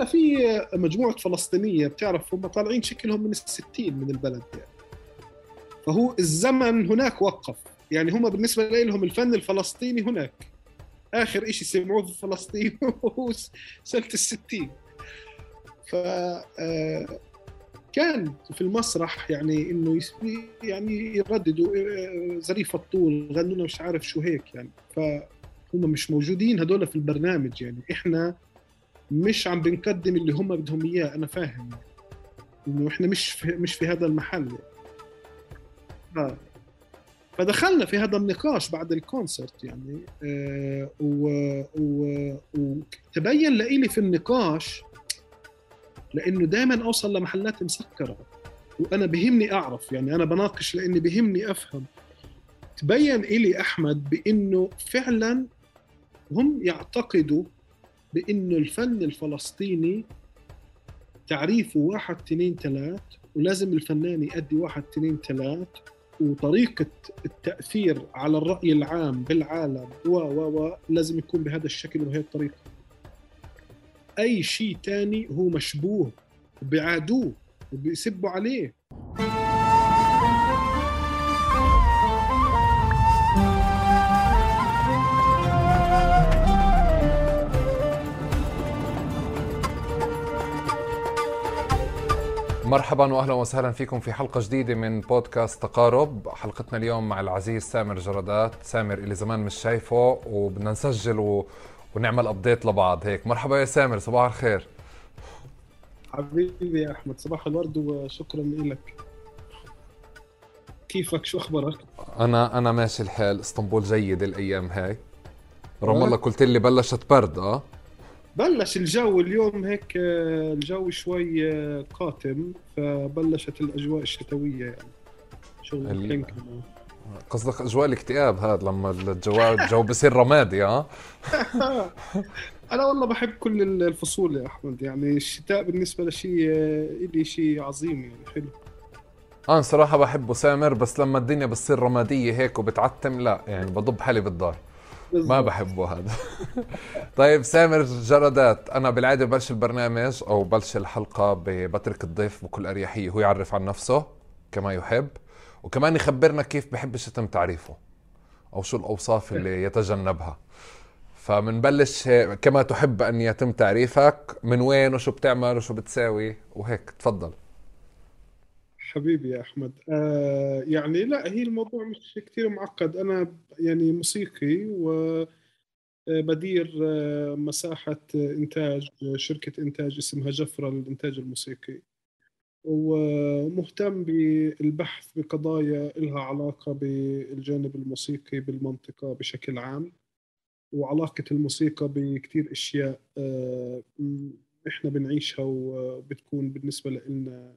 هلا في مجموعة فلسطينية بتعرف هم طالعين شكلهم من الستين من البلد يعني. فهو الزمن هناك وقف. يعني هم بالنسبة لهم الفن الفلسطيني هناك. آخر شيء سمعوه في فلسطين هو سنة الستين. ف آه، كان في المسرح يعني إنه يعني يرددوا آه، ظريف الطول غنوا مش عارف شو هيك يعني. فهم مش موجودين هدول في البرنامج يعني. إحنا مش عم بنقدم اللي هم بدهم إياه أنا فاهم. إنه إحنا مش في مش في هذا المحل يعني. فدخلنا في هذا النقاش بعد الكونسرت يعني آه وتبين لي في النقاش لإنه دائما أوصل لمحلات مسكرة وأنا بهمني أعرف يعني أنا بناقش لإني بهمني أفهم تبين إلي أحمد بإنه فعلا هم يعتقدوا بانه الفن الفلسطيني تعريفه واحد اثنين ثلاث ولازم الفنان يأدي واحد اثنين ثلاث وطريقة التأثير على الرأي العام بالعالم و و و لازم يكون بهذا الشكل وبهذه الطريقة. أي شيء تاني هو مشبوه وبيعادوه وبيسبوا عليه. مرحبا واهلا وسهلا فيكم في حلقة جديدة من بودكاست تقارب. حلقتنا اليوم مع العزيز سامر جردات. سامر اللي زمان مش شايفه وبدنا نسجل و... ونعمل update لبعض. هيك مرحبا يا سامر صباح الخير. حبيبي يا أحمد صباح الورد وشكرا لك. كيفك؟ شو أخبارك؟ أنا أنا ماشي الحال. إسطنبول جيد الأيام هاي. رام الله قلت لي بلشت برد آه؟ بلش الجو اليوم هيك آه، الجو شوي آه، قاتم فبلشت الأجواء الشتوية يعني. شغل ال... قصدك أجواء الاكتئاب هذا لما الجو الجو بصير رمادي ها؟ أنا والله بحب كل الفصول يا أحمد. يعني الشتاء بالنسبة لشيء آه، لي شيء عظيم يعني حلو. أنا صراحة بحبه سامر بس لما الدنيا بتصير رمادية هيك وبتعتم لا يعني بضب حالي بالدار ما بحبه هذا. طيب سامر جردات أنا بالعادة بلش البرنامج أو بلش الحلقة بترك الضيف بكل أريحية هو يعرف عن نفسه كما يحب وكمان يخبرنا كيف بحبش يتم تعريفه أو شو الأوصاف اللي يتجنبها. فمنبلش كما تحب أن يتم تعريفك من وين وشو بتعمل وشو بتساوي وهيك تفضل. حبيبي يا أحمد. آه يعني لا هي الموضوع مش كثير معقد. أنا يعني موسيقي و بدير آه، مساحة إنتاج شركة إنتاج اسمها جفرة للإنتاج الموسيقي. ومهتم بالبحث بقضايا لها علاقة بالجانب الموسيقي بالمنطقة بشكل عام وعلاقة الموسيقى بكثير أشياء آه، إحنا بنعيشها وبتكون بالنسبة لنا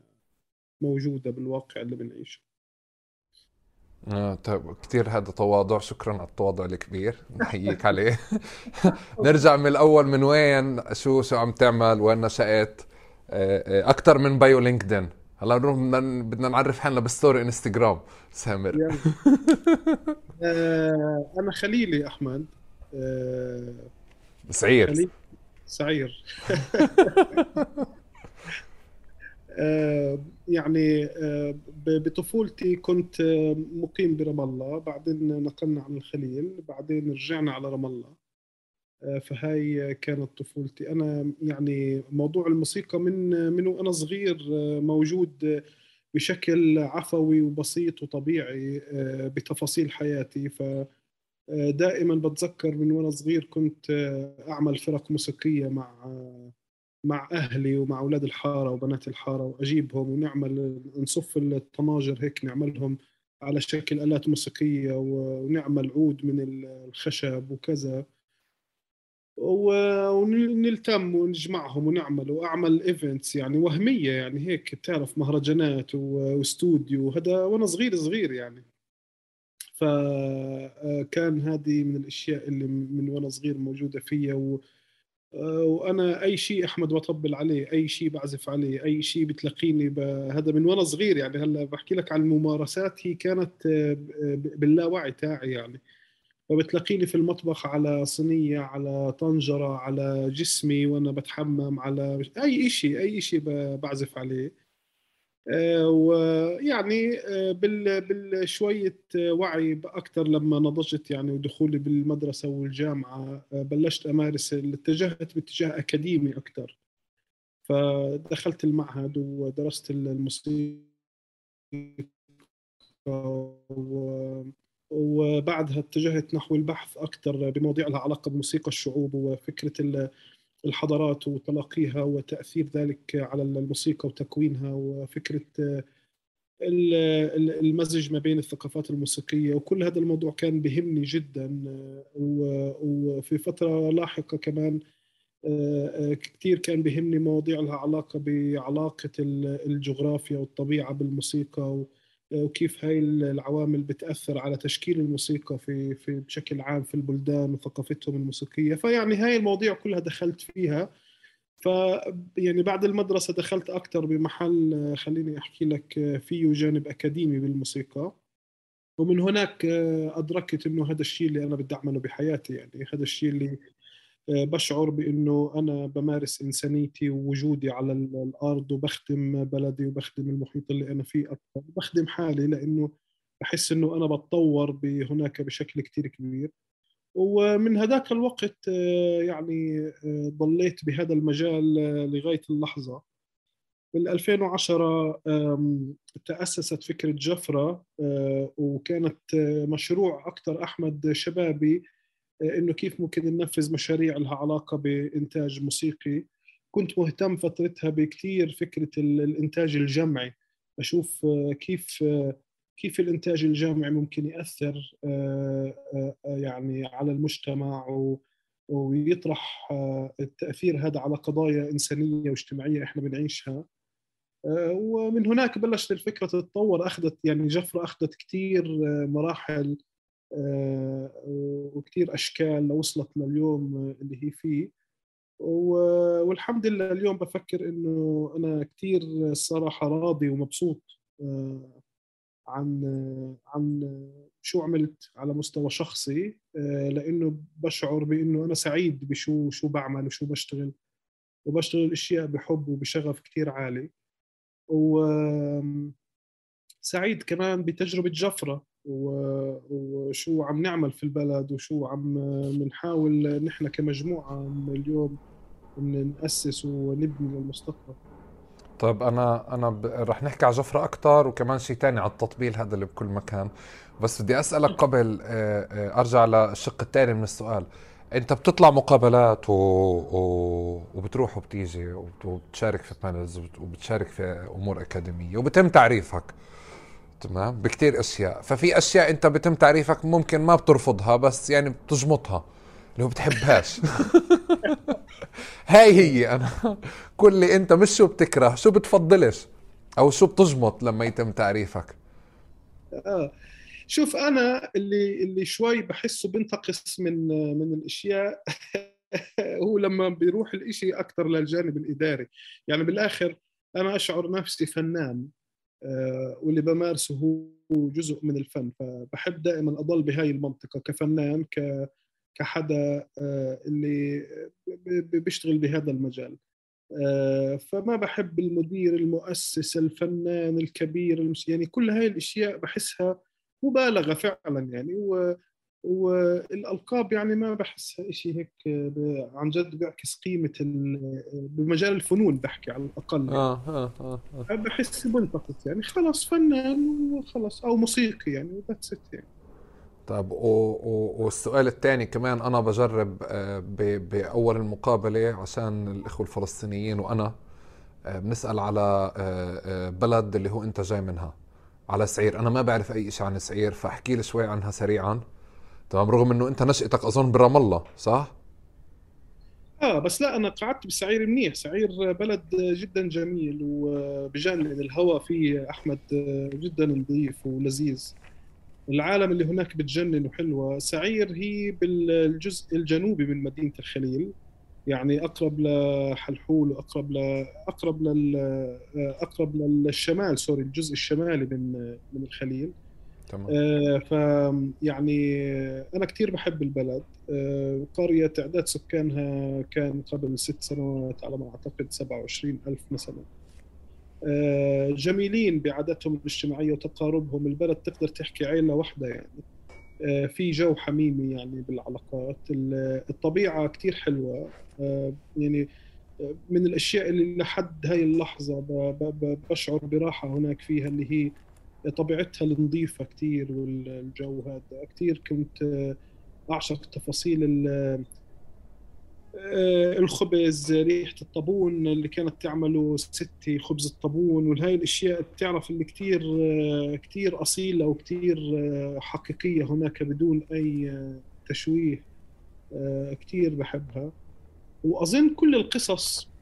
موجودة بالواقع اللي بنعيشه. آه طيب كثير هذا تواضع. شكرا على التواضع الكبير. نحييك عليه. نرجع من الأول من وين؟ شو شو عم تعمل؟ وين نشأت؟ آه، آه، أكثر من bio LinkedIn. هلا نروح بدنا نعرف حالنا بال story Instagram. سامر. آه أنا خليلي أحمد. آه سعير خليل سعير يعني آه، بطفولتي كنت آه، مقيم برام الله بعدين نقلنا على الخليل بعدين رجعنا على رام الله. فهاي كانت طفولتي. أنا يعني موضوع الموسيقى من من وأنا صغير موجود بشكل عفوي وبسيط وطبيعي بتفاصيل حياتي. ف دائما بتذكر من وأنا صغير كنت أعمل فرق موسيقية مع مع أهلي ومع أولاد الحارة وبنات الحارة وأجيبهم ونعمل نصف الطناجر هيك نعملهم على شكل آلات موسيقية ونعمل عود من الخشب وكذا. ونلتم ونجمعهم ونعمل وأعمل ايفنتس يعني وهمية يعني هيك بتعرف مهرجانات واستوديو هذا وأنا صغير صغير يعني. فكان هذه من الأشياء اللي من وأنا صغير موجودة فيا آه، وأنا أي شيء أحمد بطبل عليه أي شيء بعزف عليه أي شيء بتلاقيني هذا من وأنا صغير يعني. هلا بحكي لك عن الممارسات هي كانت آه، باللاوعي تاعي يعني. فبتلاقيني في المطبخ على صينية على طنجرة على جسمي وأنا بتحمم على أي شيء أي شيء بعزف عليه. آه، ويعني آه، بالشوية وعي أكثر لما نضجت يعني ودخولي بالمدرسة والجامعة آه، بلشت أمارس اتجهت باتجاه أكاديمي أكثر. فدخلت المعهد ودرست الموسيقى وبعدها اتجهت نحو البحث أكثر بمواضيع لها علاقة بموسيقى الشعوب وفكرة الحضارات وتلاقيها وتأثير ذلك على الموسيقى وتكوينها وفكرة المزج ما بين الثقافات الموسيقية. وكل هذا الموضوع كان بهمني جدا وفي فترة لاحقة كمان كثير كان بهمني مواضيع لها علاقة بعلاقة الجغرافيا والطبيعة بالموسيقى وكيف هاي العوامل بتأثر على تشكيل الموسيقى في في بشكل عام في البلدان وثقافتهم الموسيقية. فيعني هاي المواضيع كلها دخلت فيها. ف يعني بعد المدرسة دخلت أكثر بمحل خليني أحكي لك فيه جانب أكاديمي بالموسيقى. ومن هناك أدركت إنه هذا الشيء اللي أنا بدي أعمله بحياتي يعني هذا الشيء اللي آه، بشعر بأنه أنا بمارس إنسانيتي ووجودي على الأرض وبخدم بلدي وبخدم المحيط اللي أنا فيه أكثر. بخدم حالي لأنه بحس إنه أنا بتطور هناك بشكل كثير كبير. ومن هذاك الوقت آه، يعني آه، ضليت بهذا المجال لغاية اللحظة. بال 2010 تأسست فكرة جفرة وكانت مشروع أكثر أحمد شبابي إنه كيف ممكن ننفذ مشاريع لها علاقة بإنتاج موسيقي. كنت مهتم فترتها بكثير فكرة الإنتاج الجمعي. أشوف كيف كيف الإنتاج الجامعي ممكن يأثر يعني على المجتمع ويطرح التأثير هذا على قضايا إنسانية واجتماعية إحنا بنعيشها. ومن هناك بلشت الفكرة تتطور أخذت يعني جفرة أخذت كثير مراحل. آه، وكثير أشكال وصلت لليوم اللي هي فيه. والحمد لله اليوم بفكر إنه أنا كثير الصراحه راضي ومبسوط آه، عن عن شو عملت على مستوى شخصي آه، لإنه بشعر بإنه أنا سعيد بشو شو بعمل وشو بشتغل. وبشتغل أشياء بحب وبشغف كثير عالي. و سعيد كمان بتجربة جفرة. وشو عم نعمل في البلد وشو عم بنحاول نحن كمجموعة اليوم نأسس ونبني للمستقبل طيب أنا أنا ب... رح نحكي على جفرة أكثر وكمان شيء ثاني على التطبيل هذا اللي بكل مكان. بس بدي أسألك قبل آه، آه، أرجع للشق الثاني من السؤال. أنت بتطلع مقابلات و... و... وبتروح وبتيجي وبتشارك في بانلز وبتشارك في أمور أكاديمية وبتم تعريفك. تمام؟ بكتير أشياء. ففي أشياء أنت بتم تعريفك ممكن ما بترفضها بس يعني بتجمطها هو بتحبهاش. هاي هي أنا. كل اللي أنت مش شو بتكره شو بتفضلش؟ أو شو بتجمط لما يتم تعريفك؟ آه. شوف أنا اللي اللي شوي بحسه بنتقص من من الأشياء هو لما بيروح الإشي أكثر للجانب الإداري. يعني بالآخر أنا أشعر نفسي فنان. واللي بمارسه هو جزء من الفن. فبحب دائما أضل بهاي المنطقة كفنان ك كحدا آه، اللي بيشتغل بهذا المجال. آه، فما بحب المدير المؤسس الفنان الكبير يعني كل هاي الأشياء بحسها مبالغة فعلا يعني. والألقاب يعني ما بحسها شيء هيك عن جد بيعكس قيمة بمجال الفنون بحكي على الأقل يعني. آه آه آه. بحس بنتقص يعني خلص فنان وخلص أو موسيقي يعني ذاتس يعني طيب والسؤال الثاني كمان أنا بجرب آه، بأول المقابلة عشان الإخوة الفلسطينيين وأنا آه، بنسأل على آه، بلد اللي هو أنت جاي منها على سعير أنا ما بعرف أي شيء عن سعير فأحكي لي شوي عنها سريعا تمام رغم إنه أنت نشأتك أظن برام الله صح؟ آه بس لا أنا قعدت بسعير منيح سعير بلد جدا جميل وبجنن الهواء فيه أحمد جدا نظيف ولذيذ. العالم اللي هناك بتجنن وحلوة. سعير هي بالجزء الجنوبي من مدينة الخليل يعني أقرب لحلحول وأقرب ل أقرب لل أقرب للشمال سوري الجزء الشمالي من من الخليل. تمام. آه، ف يعني أنا كثير بحب البلد. آه، قرية تعداد سكانها كان قبل ست سنوات على ما أعتقد 27 ألف مثلا. آه، جميلين بعاداتهم الاجتماعية وتقاربهم. البلد تقدر تحكي عيلة واحدة يعني. في جو حميمي يعني بالعلاقات. الطبيعة كثير حلوة. يعني من الأشياء اللي لحد هاي اللحظة بشعر براحة هناك فيها اللي هي طبيعتها النظيفة كثير والجو هذا. كثير كنت آه، أعشق تفاصيل آه، الخبز ريحة الطابون اللي كانت تعمله ستي خبز الطابون وهاي الأشياء. بتعرف اللي كثير آه، كثير أصيلة وكثير حقيقية هناك بدون أي تشويه كثير بحبها. وأظن كل القصص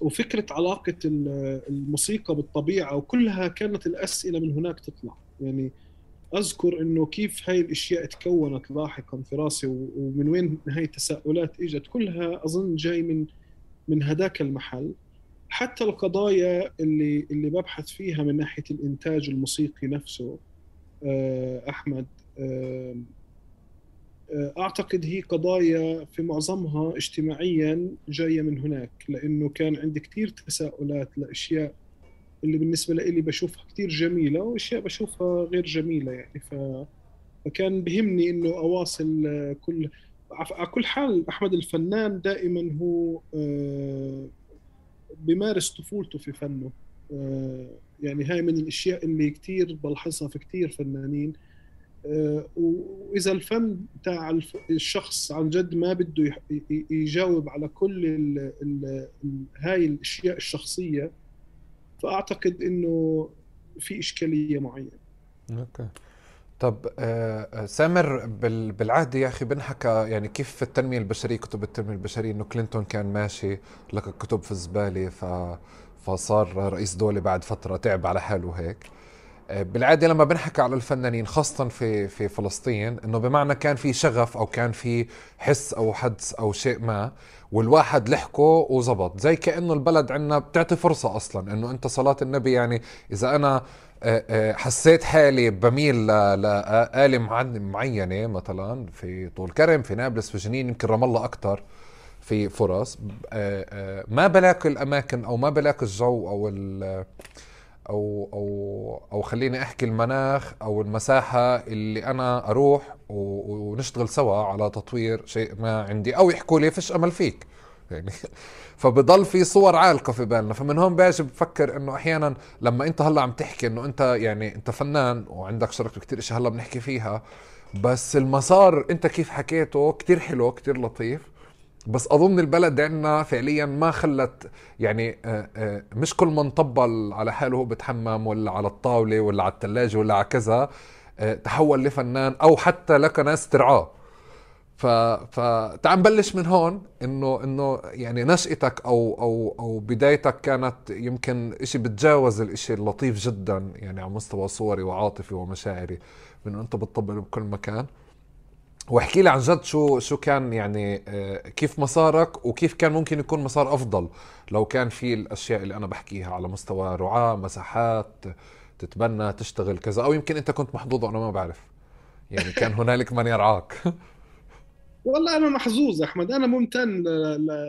وفكرة علاقة الموسيقى بالطبيعة وكلها كانت الأسئلة من هناك تطلع. يعني أذكر إنه كيف هاي الأشياء تكونت لاحقا في راسي ومن وين هاي التساؤلات إجت كلها أظن جاي من من هذاك المحل. حتى القضايا اللي اللي ببحث فيها من ناحية الإنتاج الموسيقي نفسه آه، أحمد أعتقد هي قضايا في معظمها اجتماعيا جاية من هناك لأنه كان عندي كثير تساؤلات لأشياء اللي بالنسبة لي بشوفها كثير جميلة وأشياء بشوفها غير جميلة يعني. ف فكان بهمني إنه أواصل كل على كل حال أحمد الفنان دائما هو آه، بيمارس طفولته في فنه آه، يعني هاي من الأشياء اللي كثير بلاحظها في كثير فنانين. آه، وإذا الفن تاع الشخص عن جد ما بده يجاوب على كل ال ال هاي الأشياء الشخصية فأعتقد إنه في إشكالية معينة. okay. طب آه، آه، سامر بالعهد يا أخي بنحكى يعني كيف في التنمية البشرية كتب التنمية البشرية إنه كلينتون كان ماشي لك كتب في الزبالة ف فصار رئيس دولة بعد فترة تعب على حاله هيك. بالعادة لما بنحكي على الفنانين خاصة في في فلسطين إنه بمعنى كان في شغف أو كان في حس أو حدس أو شيء ما والواحد لحقه وزبط. زي كأنه البلد عندنا بتعطي فرصة أصلا إنه أنت صلاة النبي يعني إذا أنا آه، آه، حسيت حالي بميل لآلة معينة مثلا في طول كرم في نابلس في جنين يمكن رام الله أكثر في فرص آه، ما بلاقي الأماكن أو ما بلاقي الجو أو أو أو أو خليني أحكي المناخ أو المساحة اللي أنا أروح ونشتغل سوا على تطوير شيء ما عندي أو يحكوا لي فيش أمل فيك. يعني فبضل في صور عالقة في بالنا. فمن هون باجي بفكر إنه أحيانا لما أنت هلأ عم تحكي إنه أنت يعني أنت فنان وعندك شركة كتير اشياء هلأ بنحكي فيها بس المسار أنت كيف حكيته كتير حلو كتير لطيف. بس أظن البلد عندنا فعليا ما خلت يعني آه، آه، مش كل من طبل على حاله بتحمم ولا على الطاولة ولا على الثلاجه ولا على كذا آه، تحول لفنان أو حتى لك ناس ترعاه. ف فتعال نبلش من هون إنه إنه يعني نشأتك أو أو أو بدايتك كانت يمكن شيء بتجاوز الشيء اللطيف جدا يعني على مستوى صوري وعاطفي ومشاعري من انت بتطبل بكل مكان. واحكي لي عن جد شو شو كان يعني آه، كيف مسارك وكيف كان ممكن يكون مسار أفضل لو كان في الأشياء اللي أنا بحكيها على مستوى رعاة مساحات تتبنى تشتغل كذا أو يمكن أنت كنت محظوظ وأنا ما بعرف. يعني كان هنالك من يرعاك. والله أنا محظوظ أحمد أنا ممتن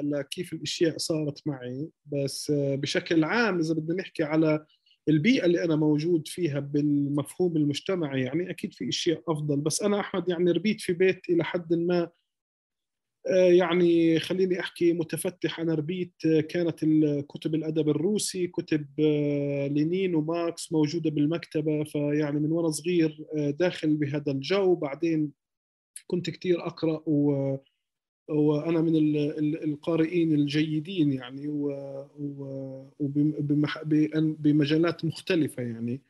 لكيف الأشياء صارت معي بس بشكل عام إذا بدنا نحكي على البيئة اللي أنا موجود فيها بالمفهوم المجتمعي يعني أكيد في إشياء أفضل بس أنا أحمد يعني ربيت في بيت إلى حد ما آه، يعني خليني أحكي متفتح أنا ربيت آه، كانت كتب الأدب الروسي كتب آه، لينين وماركس موجودة بالمكتبة فيعني من وأنا صغير داخل بهذا الجو. بعدين كنت كثير أقرأ و وأنا من القارئين الجيدين يعني وبمجالات مختلفة يعني.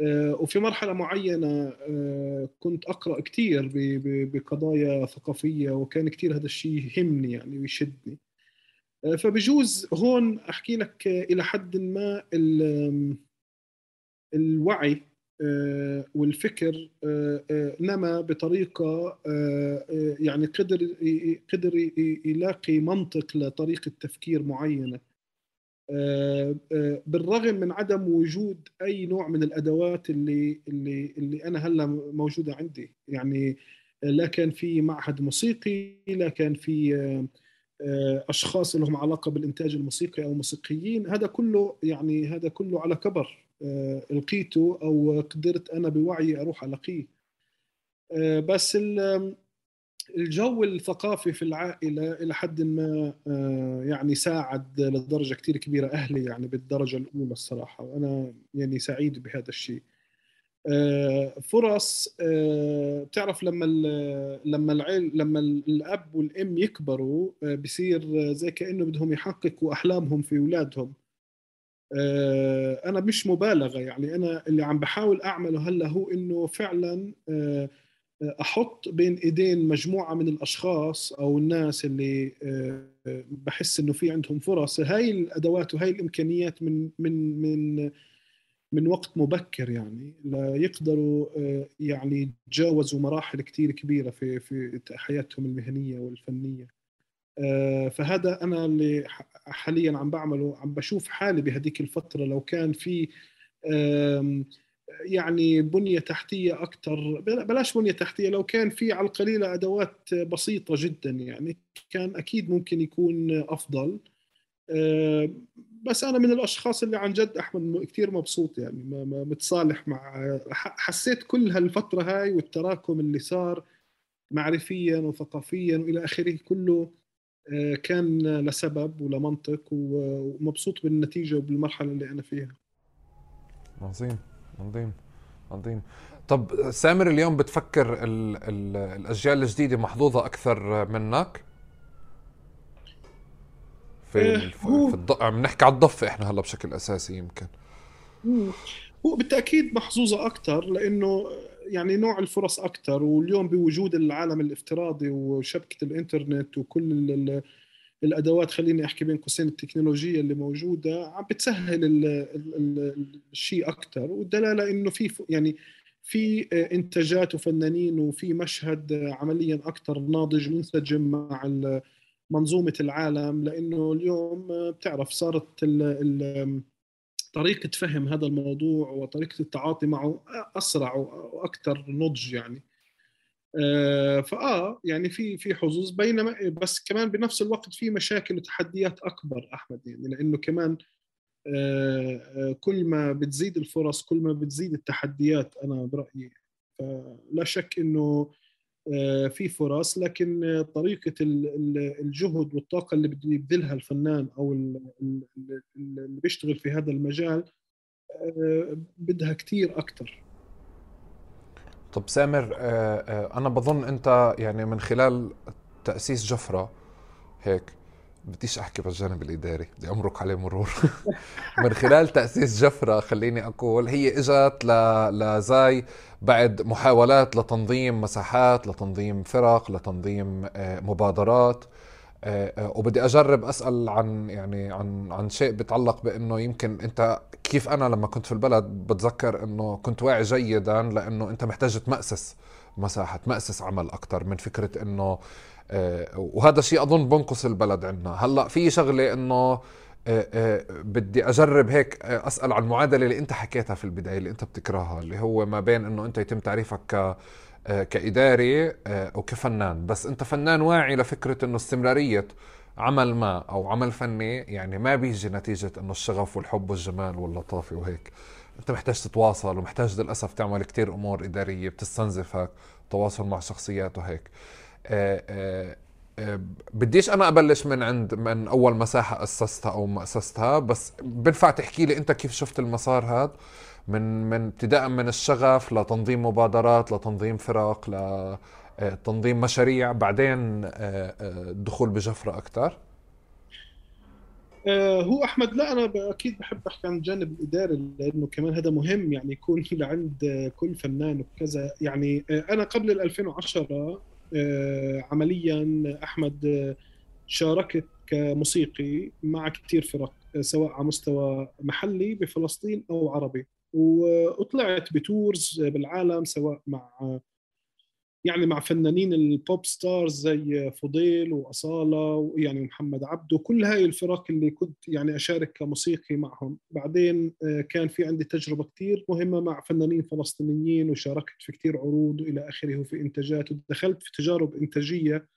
آه، وفي مرحلة معينة آه، كنت أقرأ كثير بقضايا ثقافية وكان كثير هذا الشيء يهمني يعني ويشدني. آه، فبجوز هون أحكي لك إلى حد ما الوعي والفكر آه، آه، نما بطريقة يعني قدر قدر يلاقي منطق لطريقة تفكير معينة. بالرغم من عدم وجود أي نوع من الأدوات اللي اللي اللي أنا هلأ موجودة عندي. يعني لا كان في معهد موسيقي لا كان في أشخاص لهم علاقة بالإنتاج الموسيقي أو موسيقيين هذا كله يعني هذا كله على كبر. لقيته أو قدرت أنا بوعي أروح الاقيه بس الجو الثقافي في العائلة إلى حد ما يعني ساعد لدرجة كثير كبيرة أهلي يعني بالدرجة الأولى الصراحة وأنا يعني سعيد بهذا الشيء. فرص بتعرف لما لما العيل لما الأب والأم يكبروا بصير زي كأنه بدهم يحققوا أحلامهم في أولادهم. أنا مش مبالغة. يعني أنا اللي عم بحاول أعمله هلأ هو إنه فعلا أحط بين إيدين مجموعة من الأشخاص أو الناس اللي بحس إنه في عندهم فرص. هاي الأدوات وهاي الإمكانيات من من من من وقت مبكر يعني. ليقدروا يعني يتجاوزوا مراحل كثير كبيرة في في حياتهم المهنية والفنية. فهذا أنا اللي حاليا عم بعمله عم بشوف حالي بهذيك الفترة. لو كان في يعني بنية تحتية أكثر بلاش بنية تحتية. لو كان في على القليله أدوات بسيطة جدا يعني كان أكيد ممكن يكون أفضل. بس أنا من الأشخاص اللي عن جد أحمد كثير مبسوط يعني متصالح مع حسيت كل هالفترة هاي والتراكم اللي صار معرفيا وثقافيا وإلى آخره كله كان لسبب ولمنطق ومبسوط بالنتيجة وبالمرحلة اللي أنا فيها. عظيم عظيم عظيم. طب سامر اليوم بتفكر ال ال الاجيال الجديدة محظوظة أكثر منك؟ في إيه في الض... عم نحكي على الضفة إحنا هلا بشكل أساسي يمكن. هو بالتأكيد محظوظة أكثر لأنه يعني نوع الفرص أكثر واليوم بوجود العالم الافتراضي وشبكة الإنترنت وكل الأدوات خليني أحكي بين قوسين التكنولوجية اللي موجودة عم بتسهل الشيء أكثر والدلالة إنه في يعني في إنتاجات وفنانين وفي مشهد عمليا أكثر ناضج منسجم مع منظومة العالم. لأنه اليوم بتعرف صارت طريقة فهم هذا الموضوع وطريقة التعاطي معه أسرع وأكثر نضج يعني. آه، فآه يعني في في حظوظ بينما بس كمان بنفس الوقت في مشاكل وتحديات أكبر أحمد يعني لأنه كمان آه، آه، كل ما بتزيد الفرص كل ما بتزيد التحديات أنا برأيي. فلا شك إنه في فرص لكن طريقة الجهد والطاقة اللي بده يبذلها الفنان أو اللي بيشتغل في هذا المجال بدها كثير أكثر طب سامر آه، آه، أنا بظن أنت يعني من خلال تأسيس جفرة هيك بديش أحكي بالجانب الإداري بدي امرق عليه مرور من خلال تأسيس جفرة خليني أقول هي إجت. لزاي بعد محاولات لتنظيم مساحات لتنظيم فرق لتنظيم آه، مبادرات آه، آه، وبدي أجرب أسأل عن يعني عن عن شيء بيتعلق بإنه يمكن أنت كيف أنا لما كنت في البلد بتذكر إنه كنت واعي جيدا لأنه أنت محتاج تمأسس مساحة تمأسس عمل أكثر من فكرة إنه آه، وهذا الشيء أظن بنقص البلد عندنا. هلأ في شغلة إنه بدي أجرب هيك أسأل عن المعادله اللي أنت حكيتها في البداية اللي أنت بتكرهها اللي هو ما بين إنه أنت يتم تعريفك ك آه، كإداري آه، وكفنان. بس أنت فنان واعي لفكرة أنه استمرارية عمل ما أو عمل فني يعني ما بيجي نتيجة أنه الشغف والحب والجمال واللطافة وهيك. أنت محتاج تتواصل ومحتاج للأسف تعمل كتير أمور إدارية بتستنزفك تواصل مع شخصيات وهيك. آه، بديش أنا أبلش من عند من أول مساحة أسستها أو ما أسستها بس بنفع تحكي لي أنت كيف شفت المسار هذا من من ابتداء من الشغف لتنظيم مبادرات لتنظيم فرق لتنظيم مشاريع بعدين الدخول آه، آه، أكثر آه، هو أحمد لا أنا أكيد بحب أحكي عن الجانب الإداري لأنه كمان هذا مهم يعني يكون لعند كل فنان وكذا. يعني أنا قبل ال 2010 عمليا أحمد شاركت كموسيقي مع كثير فرق سواء على مستوى محلي بفلسطين أو عربي. وطلعت ب tours بالعالم سواء مع يعني مع فنانين ال pop stars زي فضيل وأصالة ويعني محمد عبده كل هاي الفرق اللي كنت يعني أشارك كموسيقي معهم. بعدين آه، كان في عندي تجربة كثير مهمة مع فنانين فلسطينيين وشاركت في كثير عروض والى آخره وفي إنتاجات ودخلت في تجارب إنتاجية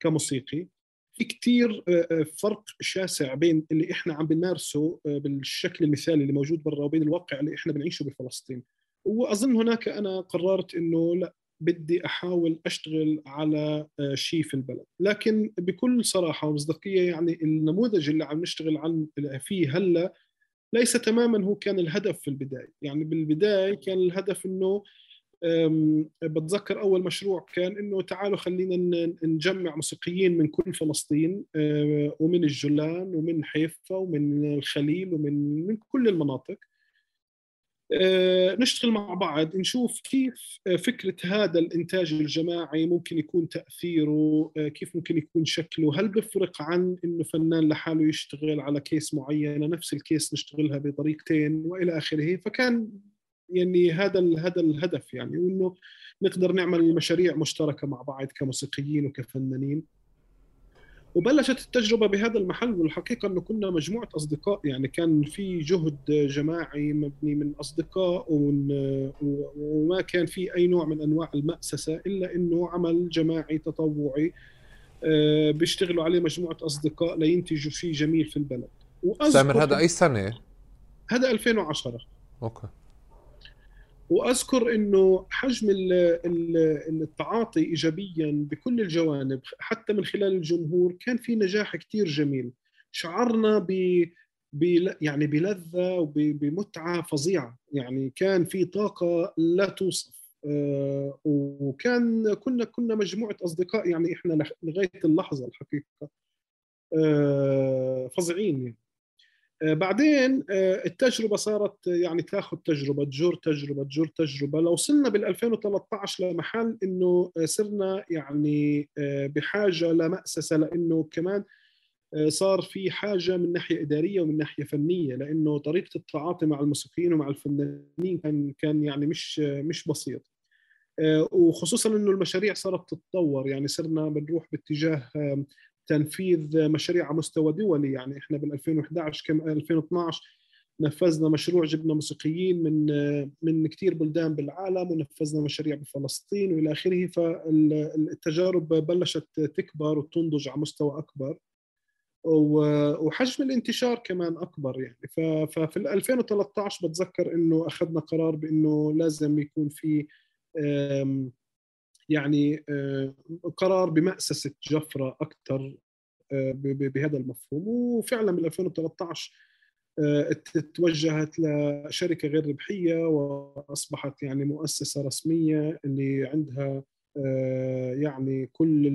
كموسيقي. في كثير آه، آه، فرق شاسع بين اللي إحنا عم بنمارسه بالشكل المثالي اللي موجود برا وبين الواقع اللي إحنا بنعيشه بفلسطين. وأظن هناك أنا قررت إنه لأ بدي أحاول أشتغل على آه، شيء في البلد. لكن بكل صراحة ومصداقية يعني النموذج اللي عم نشتغل عن فيه هلأ ليس تماما هو كان الهدف في البداية. يعني بالبداية كان الهدف إنه بتذكر أول مشروع كان إنه تعالوا خلينا نجمع موسيقيين من كل فلسطين آه، ومن الجولان ومن حيفا ومن الخليل ومن من كل المناطق. نشتغل مع بعض نشوف كيف آه، فكرة هذا الإنتاج الجماعي ممكن يكون تأثيره آه، كيف ممكن يكون شكله؟ هل بفرق عن إنه فنان لحاله يشتغل على كيس معينة نفس الكيس نشتغلها بطريقتين وإلى آخره؟ فكان يعني هذا هذا الهدف يعني وإنه نقدر نعمل مشاريع مشتركة مع بعض كموسيقيين وكفنانين. وبلشت التجربة بهذا المحل والحقيقة إنه كنا مجموعة أصدقاء. يعني كان في جهد جماعي مبني من أصدقاء وما كان في أي نوع من أنواع المأسسة إلا إنه عمل جماعي تطوعي آه، بيشتغلوا عليه مجموعة أصدقاء لينتجوا شيء جميل في البلد. سامر هذا أي سنة؟ هذا 2010 أوكي. وأذكر إنه حجم التعاطي ايجابيا بكل الجوانب حتى من خلال الجمهور كان في نجاح كثير جميل. شعرنا ب يعني بلذة وبمتعه فظيعة. يعني كان في طاقة لا توصف. آه، وكان كنا كنا مجموعة أصدقاء يعني إحنا لغاية اللحظة الحقيقة. آه، فظيعين يعني. بعدين آه، التجربة صارت يعني تاخذ تجربة تجر تجربة تجر تجربة. لو وصلنا بال 2013 لمحل إنه صرنا يعني آه، بحاجة لمأسسه لإنه كمان صار في حاجة من ناحية إدارية ومن ناحية فنية لإنه طريقة التعاطي مع الموسيقيين ومع الفنانين كان كان يعني مش مش بسيط. وخصوصا إنه المشاريع صارت تتطور. يعني صرنا بنروح باتجاه تنفيذ مشاريع على مستوى دولي. يعني إحنا بال 2011 كم 2012 نفذنا مشروع جبنا موسيقيين من من كثير بلدان بالعالم ونفذنا مشاريع بفلسطين وإلى آخره. فالتجارب بلشت تكبر وتنضج على مستوى أكبر وحجم الانتشار كمان أكبر يعني. ففي 2013 بتذكر إنه أخذنا قرار بإنه لازم يكون في يعني آه، قرار بمأسسة جفرة أكثر آه، بهذا المفهوم. وفعلا بال 2013 آه، توجهت لشركة غير ربحية وأصبحت يعني مؤسسة رسمية اللي عندها يعني كل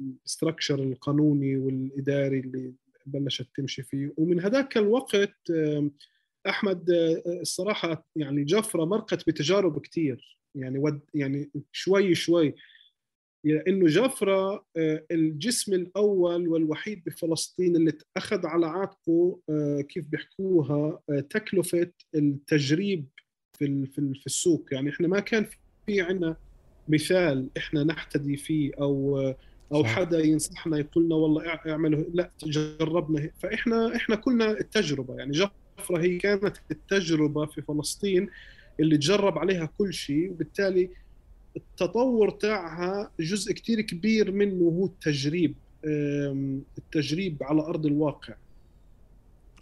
الاستراكشر القانوني والإداري اللي بلشت تمشي فيه. ومن هذاك الوقت أحمد الصراحة يعني جفرة مرقت بتجارب كثير يعني ود يعني شوي شوي. لأنه جفرة آه، الجسم الأول والوحيد بفلسطين اللي اخذ على عاتقه آه، كيف بيحكوها آه، تكلفة التجريب في في السوق. يعني إحنا ما كان في عندنا مثال إحنا نحتدي فيه أو أو حدا ينصحنا يقول لنا والله اعملوا لا جربنا فإحنا إحنا كلنا التجربة. يعني جفرة هي كانت التجربة في فلسطين اللي تجرب عليها كل شيء وبالتالي التطور تاعها جزء كتير كبير منه هو التجريب التجريب على أرض الواقع.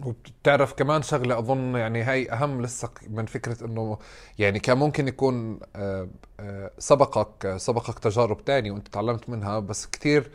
وبتعرف كمان شغلة أظن يعني هاي أهم لسه من فكرة إنه يعني كان ممكن يكون آه، آه، سبقك سبقك تجارب تانية وأنت تعلمت منها بس كتير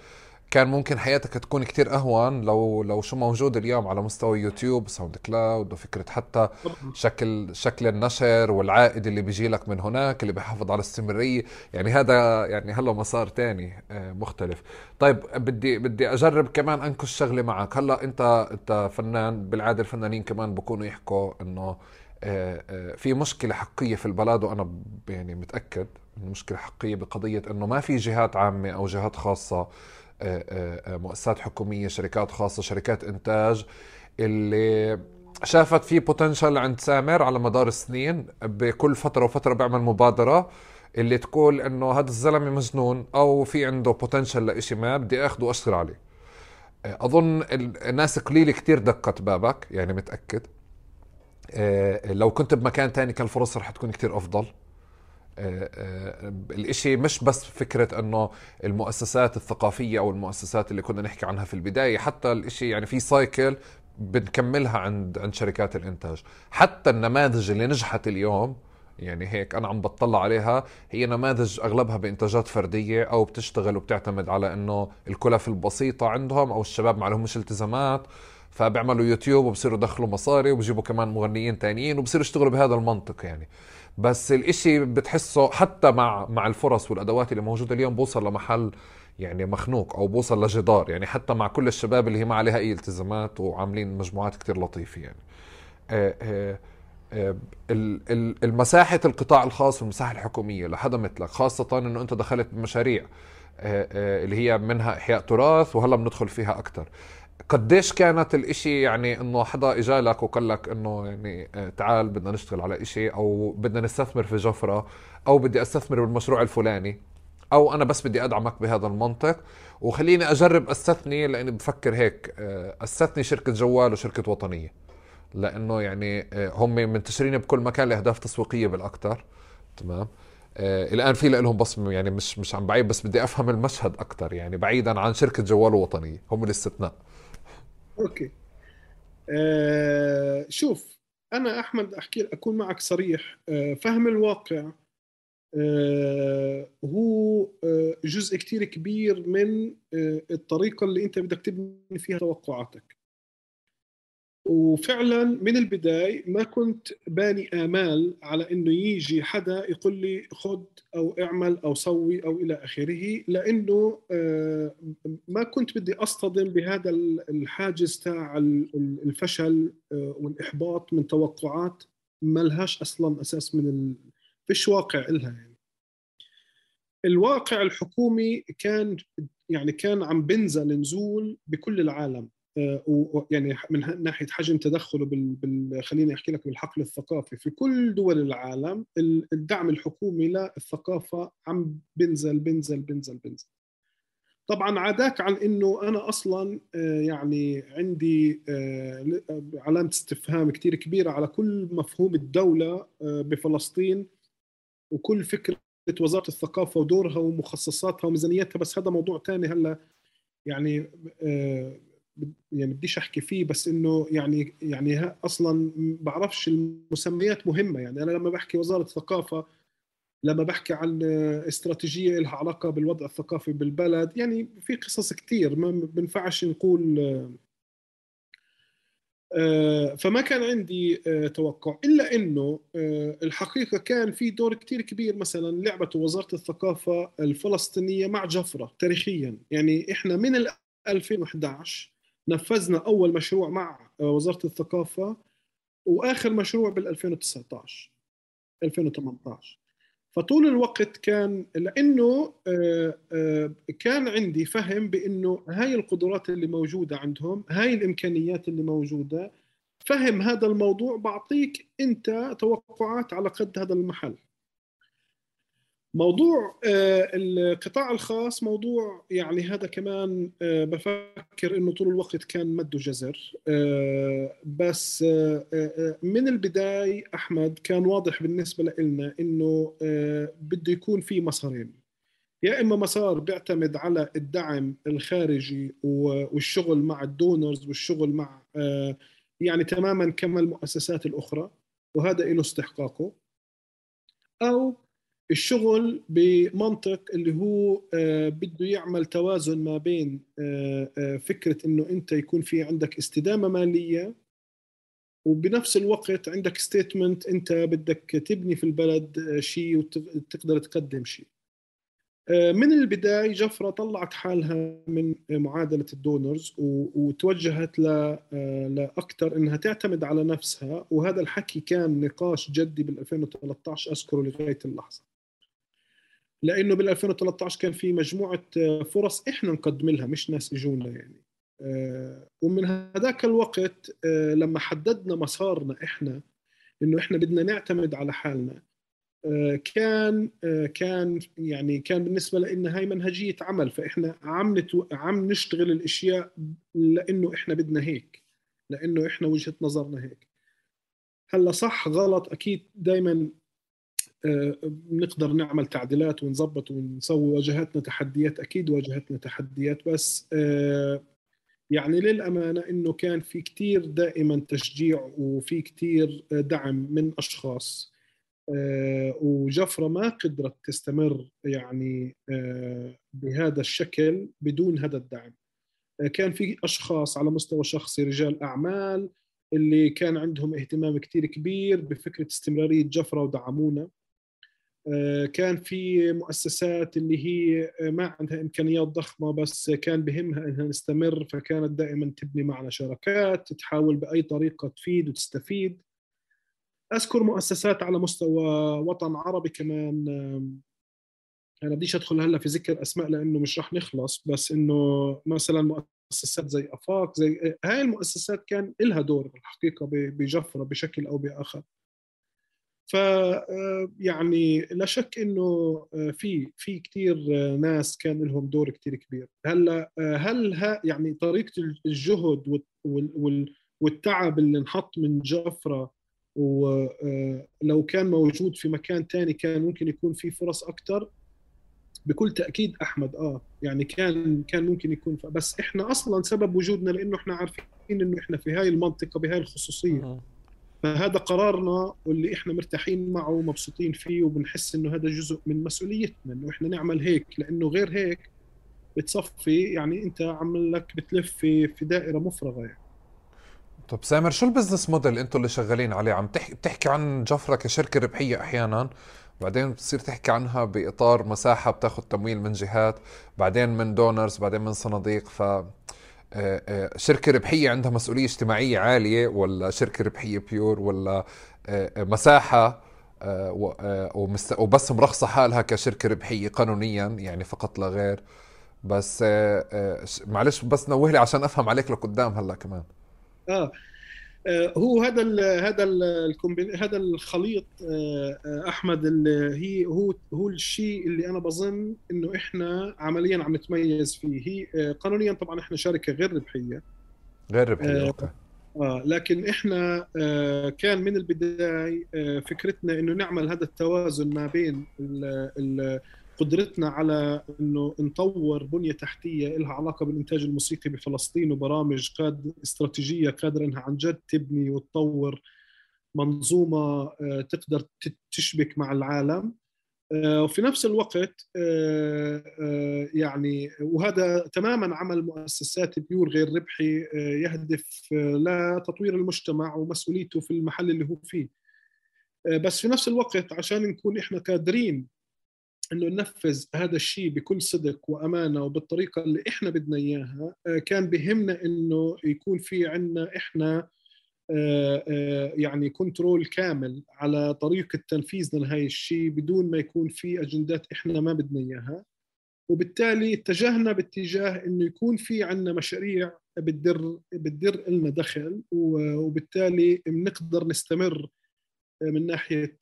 كان ممكن حياتك تكون كتير أهون لو لو شو موجود اليوم على مستوى YouTube SoundCloud وفكرة حتى شكل شكل النشر والعائد اللي بيجي لك من هناك اللي بيحافظ على الاستمراريه يعني هذا يعني هلا مسار تاني آه، مختلف. طيب بدي بدي أجرب كمان انكش شغلة معك. هلا انت أنت فنان بالعادة الفنانين كمان بكونوا يحكوا إنه آه، آه، في مشكلة حقيقية في البلد وأنا يعني متأكد إنه مشكلة حقيقية بقضية إنه ما في جهات عامة أو جهات خاصة مؤسسات حكومية شركات خاصة شركات إنتاج اللي شافت في potential عند سامر على مدار السنين بكل فترة وفترة بيعمل مبادرة اللي تقول إنه هذا الزلمة مجنون أو في عنده potential لإشي ما بدي اخذه وأشتغل عليه. أظن الناس قليله كتير دقت بابك يعني متأكد. آه، لو كنت بمكان تاني كان الفرص رح تكون كتير أفضل. آه، آه، الإشي مش بس فكرة إنه المؤسسات الثقافية أو المؤسسات اللي كنا نحكي عنها في البداية حتى الإشي يعني في cycle بنكملها عند عند شركات الإنتاج. حتى النماذج اللي نجحت اليوم يعني هيك أنا عم بطلع عليها هي نماذج أغلبها بإنتاجات فردية أو بتشتغل وبتعتمد على إنه الكلف البسيطة عندهم أو الشباب ما لهمش التزامات فبيعملوا يوتيوب وبصيروا يدخلوا مصاري وبجيبوا كمان مغنيين تانيين وبصيروا يشتغلوا بهذا المنطق يعني. بس الإشي بتحسه حتى مع مع الفرص والأدوات اللي موجودة اليوم بوصل لمحل يعني مخنوق أو بوصل لجدار يعني حتى مع كل الشباب اللي هي ما عليها أي التزامات وعاملين مجموعات كتير لطيفة يعني. آه، آه، آه، المساحة القطاع الخاص والمساحة الحكومية لحدا مثلك خاصة إنه أنت دخلت بمشاريع اللي هي منها إحياء تراث وهلا بندخل فيها أكثر قديش كانت الإشي يعني إنه حدا اجى لك وقال لك إنه يعني تعال بدنا نشتغل على إشي أو بدنا نستثمر في جفرة أو بدي أستثمر بالمشروع الفلاني أو أنا بس بدي أدعمك بهذا المنطق وخليني أجرب أستثني لأني بفكر هيك آه، أستثني شركة جوال وشركة وطنية لأنه يعني آه، هم منتشرين بكل مكان لأهداف تسويقية بالاكثر تمام؟ آه الآن في لهم بصمة يعني مش مش عم بعيد بس بدي أفهم المشهد أكثر يعني بعيدا عن شركة جوال وطنية هم الأستثناء. أوكي. آه شوف أنا أحمد أحكي أكون معك صريح. آه فهم الواقع آه، هو آه، جزء كتير كبير من آه، الطريقة اللي أنت بدك تبني فيها توقعاتك. وفعلا من البداية ما كنت باني آمال على أنه يجي حدا يقول لي خد أو اعمل أو سوي أو إلى آخره لأنه ما كنت بدي أصطدم بهذا الحاجز تاع الفشل والإحباط من توقعات ما لهاش أصلا أساس من فيش واقع إلها يعني. الواقع الحكومي كان يعني كان عم بنزل نزول بكل العالم. آه، ويعني من ناحية حجم تدخله بال... بال... خليني أحكي لك بالحقل الثقافي. في كل دول العالم الدعم الحكومي للثقافة عم بنزل بنزل بنزل بنزل طبعا عاداك عن إنه أنا أصلا آه، يعني عندي آه، علامة استفهام كثير كبيرة على كل مفهوم الدولة بفلسطين وكل فكرة وزارة الثقافة ودورها ومخصصاتها وميزانيتها. بس هذا موضوع ثاني هلأ يعني آه يعني بديش أحكي فيه بس إنه يعني يعني أصلا بعرفش المسميات مهمة. يعني أنا لما بحكي وزارة الثقافة لما بحكي عن استراتيجية لها علاقة بالوضع الثقافي بالبلد يعني في قصص كثير ما بنفعش نقول آه، فما كان عندي آه، توقع. إلا إنه آه، الحقيقة كان في دور كثير كبير مثلا لعبته وزارة الثقافة الفلسطينية مع جفرة تاريخيا. يعني إحنا من 2011 نفذنا أول مشروع مع وزارة الثقافة وآخر مشروع بال 2019 2018 فطول الوقت كان لأنه كان عندي فهم بأنه هاي القدرات اللي موجودة عندهم هاي الإمكانيات اللي موجودة فهم هذا الموضوع بعطيك أنت توقعات على قد هذا المحل. موضوع آه، القطاع الخاص موضوع يعني هذا كمان آه، بفكر إنه طول الوقت كان مد جزر آه، بس من البداية أحمد كان واضح بالنسبة لنا إنه بده يكون في مسارين. يا إما مسار بيعتمد على الدعم الخارجي والشغل مع الدونرز والشغل مع يعني تماما كما المؤسسات الأخرى وهذا له استحقاقه. أو الشغل بمنطق اللي هو آه، بده يعمل توازن ما بين آه، آه، فكرة إنه أنت يكون في عندك استدامة مالية وبنفس الوقت عندك statement أنت بدك تبني في البلد شيء وتقدر تقدم شيء. من البداية جفرة طلعت حالها من معادلة ال donors وتوجهت لأكثر أنها تعتمد على نفسها وهذا الحكي كان نقاش جدي بال 2013 أذكره لغاية اللحظة. لأنه بال 2013 كان في مجموعة آه، فرص إحنا نقدم لها مش ناس اجونا يعني آه، ومن هذاك الوقت آه، لما حددنا مسارنا إحنا إنه إحنا بدنا نعتمد على حالنا كان كان يعني كان بالنسبة لنا هاي منهجية عمل فإحنا عم. عم نشتغل الأشياء لإنه إحنا بدنا هيك لإنه إحنا وجهة نظرنا هيك هلأ صح غلط أكيد دائما بنقدر نعمل تعديلات ونظبط ونسوي واجهتنا تحديات أكيد واجهتنا تحديات بس يعني للأمانة إنه كان في كثير دائما تشجيع وفي كثير دعم من أشخاص وجفرة ما قدرت تستمر يعني بهذا الشكل بدون هذا الدعم. كان في أشخاص على مستوى شخصي رجال أعمال اللي كان عندهم اهتمام كثير كبير بفكرة استمرارية جفرة ودعمونا. آه، كان في مؤسسات اللي هي ما عندها إمكانيات ضخمة بس كان بهمها إنها نستمر فكانت دائما تبني معنا شراكات تحاول بأي طريقة تفيد وتستفيد. أذكر مؤسسات على مستوى وطن عربي كمان أنا بديش أدخل هلأ في ذكر أسماء لأنه مش رح نخلص بس إنه مثلا مؤسسات زي أفاق زي هاي المؤسسات كان لها دور الحقيقة بجفرة بشكل أو بآخر. ف يعني لا شك إنه في في كثير ناس كان لهم دور كثير كبير. هلأ هل ها يعني طريقة الجهد والتعب اللي انحط من جفرة ولو كان موجود في مكان ثاني كان ممكن يكون في فرص أكثر بكل تأكيد أحمد آه يعني كان كان ممكن يكون بس إحنا أصلا سبب وجودنا لإنه إحنا عارفين إنه إحنا في هاي المنطقة بهاي الخصوصية. فهذا قرارنا واللي إحنا مرتاحين معه ومبسوطين فيه وبنحس إنه هذا جزء من مسؤوليتنا إنه إحنا نعمل هيك لأنه غير هيك بتصفي يعني أنت عم لك بتلف في في دائرة مفرغة يعني. طب سامر شو ال business model أنتم اللي شغالين عليه؟ عم تحكي بتحكي عن جفرة كشركة ربحية أحيانا بعدين بتصير تحكي عنها بإطار مساحة بتاخذ تمويل من جهات بعدين من donors بعدين من صناديق ف آه، آه، شركة ربحية عندها مسؤولية اجتماعية عالية ولا شركة ربحية pure ولا آه، مساحة وبس مرخصة حالها كشركة ربحية قانونيا يعني فقط لا غير. بس معلش بس نوه لي عشان أفهم عليك لقدام هلا كمان. آه هو هذا ال هذا ال هذا الخليط آه، آه، أحمد اللي هي هو هو الشيء اللي أنا بظن إنه إحنا عمليا عم نتميز فيه. هي قانونيا طبعا إحنا شركة غير ربحية. غير ربحية آه لكن إحنا آه كان من البداية آه فكرتنا إنه نعمل هذا التوازن ما بين ال ال قدرتنا على إنه نطور بنية تحتية لها علاقة بالإنتاج الموسيقي بفلسطين وبرامج قاد استراتيجية قادرة إنها عن جد تبني وتطور منظومة آه، تقدر تشبك مع العالم. آه، وفي نفس الوقت آه، يعني وهذا تماما عمل مؤسسات بيور غير ربحي يهدف لتطوير المجتمع ومسؤوليته في المحل اللي هو فيه. بس في نفس الوقت عشان نكون إحنا قادرين إنه ننفذ هذا الشيء بكل صدق وأمانة وبالطريقة اللي إحنا بدنا إياها آه، كان بهمنا إنه يكون في عندنا إحنا آه، آه، يعني كنترول كامل على طريقة تنفيذنا لهي الشيء بدون ما يكون في أجندات إحنا ما بدنا إياها. وبالتالي اتجهنا باتجاه إنه يكون في عندنا مشاريع بتدر بتدر لنا دخل وبالتالي بنقدر نستمر من ناحية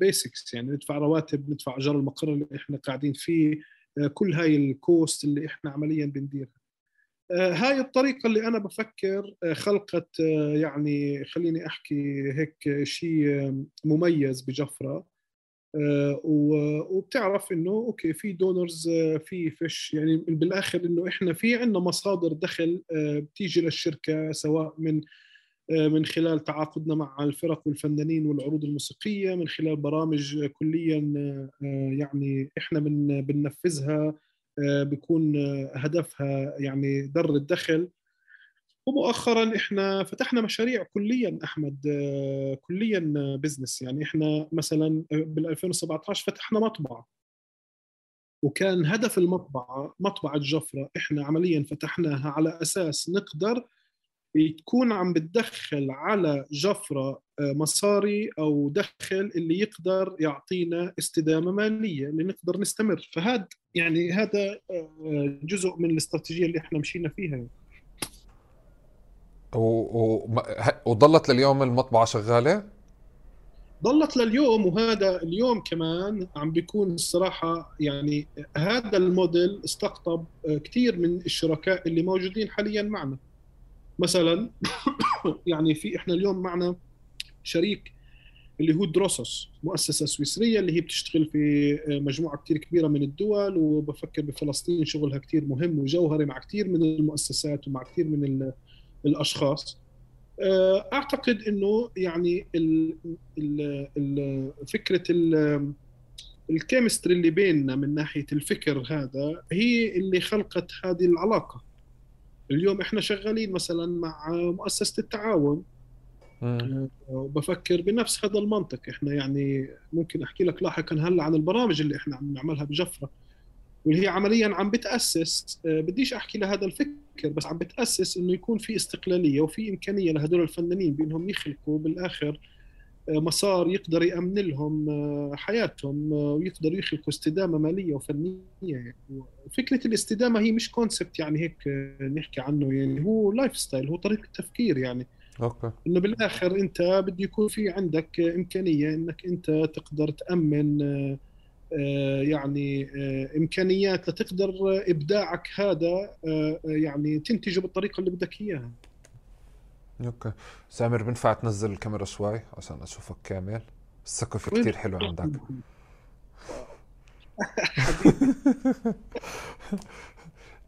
basics يعني ندفع رواتب ندفع ايجار المقر اللي إحنا قاعدين فيه آه، كل هاي ال cost اللي إحنا عمليا بنديرها. آه، هاي الطريقة اللي أنا بفكر آه، خلقت يعني خليني أحكي هيك شيء مميز بجفرة. وبتعرف إنه okay في donors في فيش يعني بالآخر إنه إحنا في عندنا مصادر دخل بتيجي للشركة سواء من من خلال تعاقدنا مع الفرق والفنانين والعروض الموسيقية من خلال برامج كليا آه، يعني إحنا من بننفذها آه، بيكون هدفها يعني در الدخل. ومؤخرا إحنا فتحنا مشاريع كليا أحمد آه، كليا بزنس يعني إحنا مثلا بال 2017 فتحنا مطبعة. وكان هدف المطبعة مطبعة جفرة إحنا عمليا فتحناها على أساس نقدر تكون عم بتدخل على جفرة آه، مصاري أو دخل اللي يقدر يعطينا استدامة مالية اللي نقدر نستمر. فهذا يعني هذا آه، جزء من الاستراتيجية اللي إحنا مشينا فيها. و... و... وظلت لليوم المطبعة شغالة؟ ضلت لليوم وهذا اليوم كمان عم بيكون الصراحة يعني هذا الموديل استقطب كثير من الشركاء اللي موجودين حاليا معنا. مثلا يعني في إحنا اليوم معنا شريك اللي هو دروسوس مؤسسة سويسرية اللي هي بتشتغل في مجموعة كثير كبيرة من الدول وبفكر بفلسطين شغلها كثير مهم وجوهري مع كثير من المؤسسات ومع كثير من الأشخاص. آه، أعتقد إنه يعني ال ال ال فكرة الكيمستري اللي بيننا من ناحية الفكر هذا هي اللي خلقت هذه العلاقة. اليوم إحنا شغالين مثلا مع مؤسسة التعاون. آه، وبفكر بنفس هذا المنطق. إحنا يعني ممكن أحكي لك لاحقا هلأ عن البرامج اللي إحنا عم نعملها بجفرة واللي هي عمليا عم بتأسس آه، بديش أحكي لهذا الفكر بس عم بتأسس إنه يكون في استقلالية وفي إمكانية لهدول الفنانين بإنهم يخلقوا بالآخر مسار يقدر يامن لهم آه، حياتهم ويقدروا يخلقوا استدامة مالية وفنية. يعني فكرة الاستدامة هي مش concept يعني هيك نحكي عنه. يعني هو lifestyle هو طريقة تفكير يعني. okay. إنه بالآخر أنت بده يكون في عندك إمكانية إنك أنت تقدر تأمن آه، يعني آه، إمكانيات لتقدر إبداعك هذا آه، يعني تنتجه بالطريقة اللي بدك إياها. Okay. سامر بنفع تنزل الكاميرا شوي عشان أشوفك كامل؟ السقف كثير حلو عندك.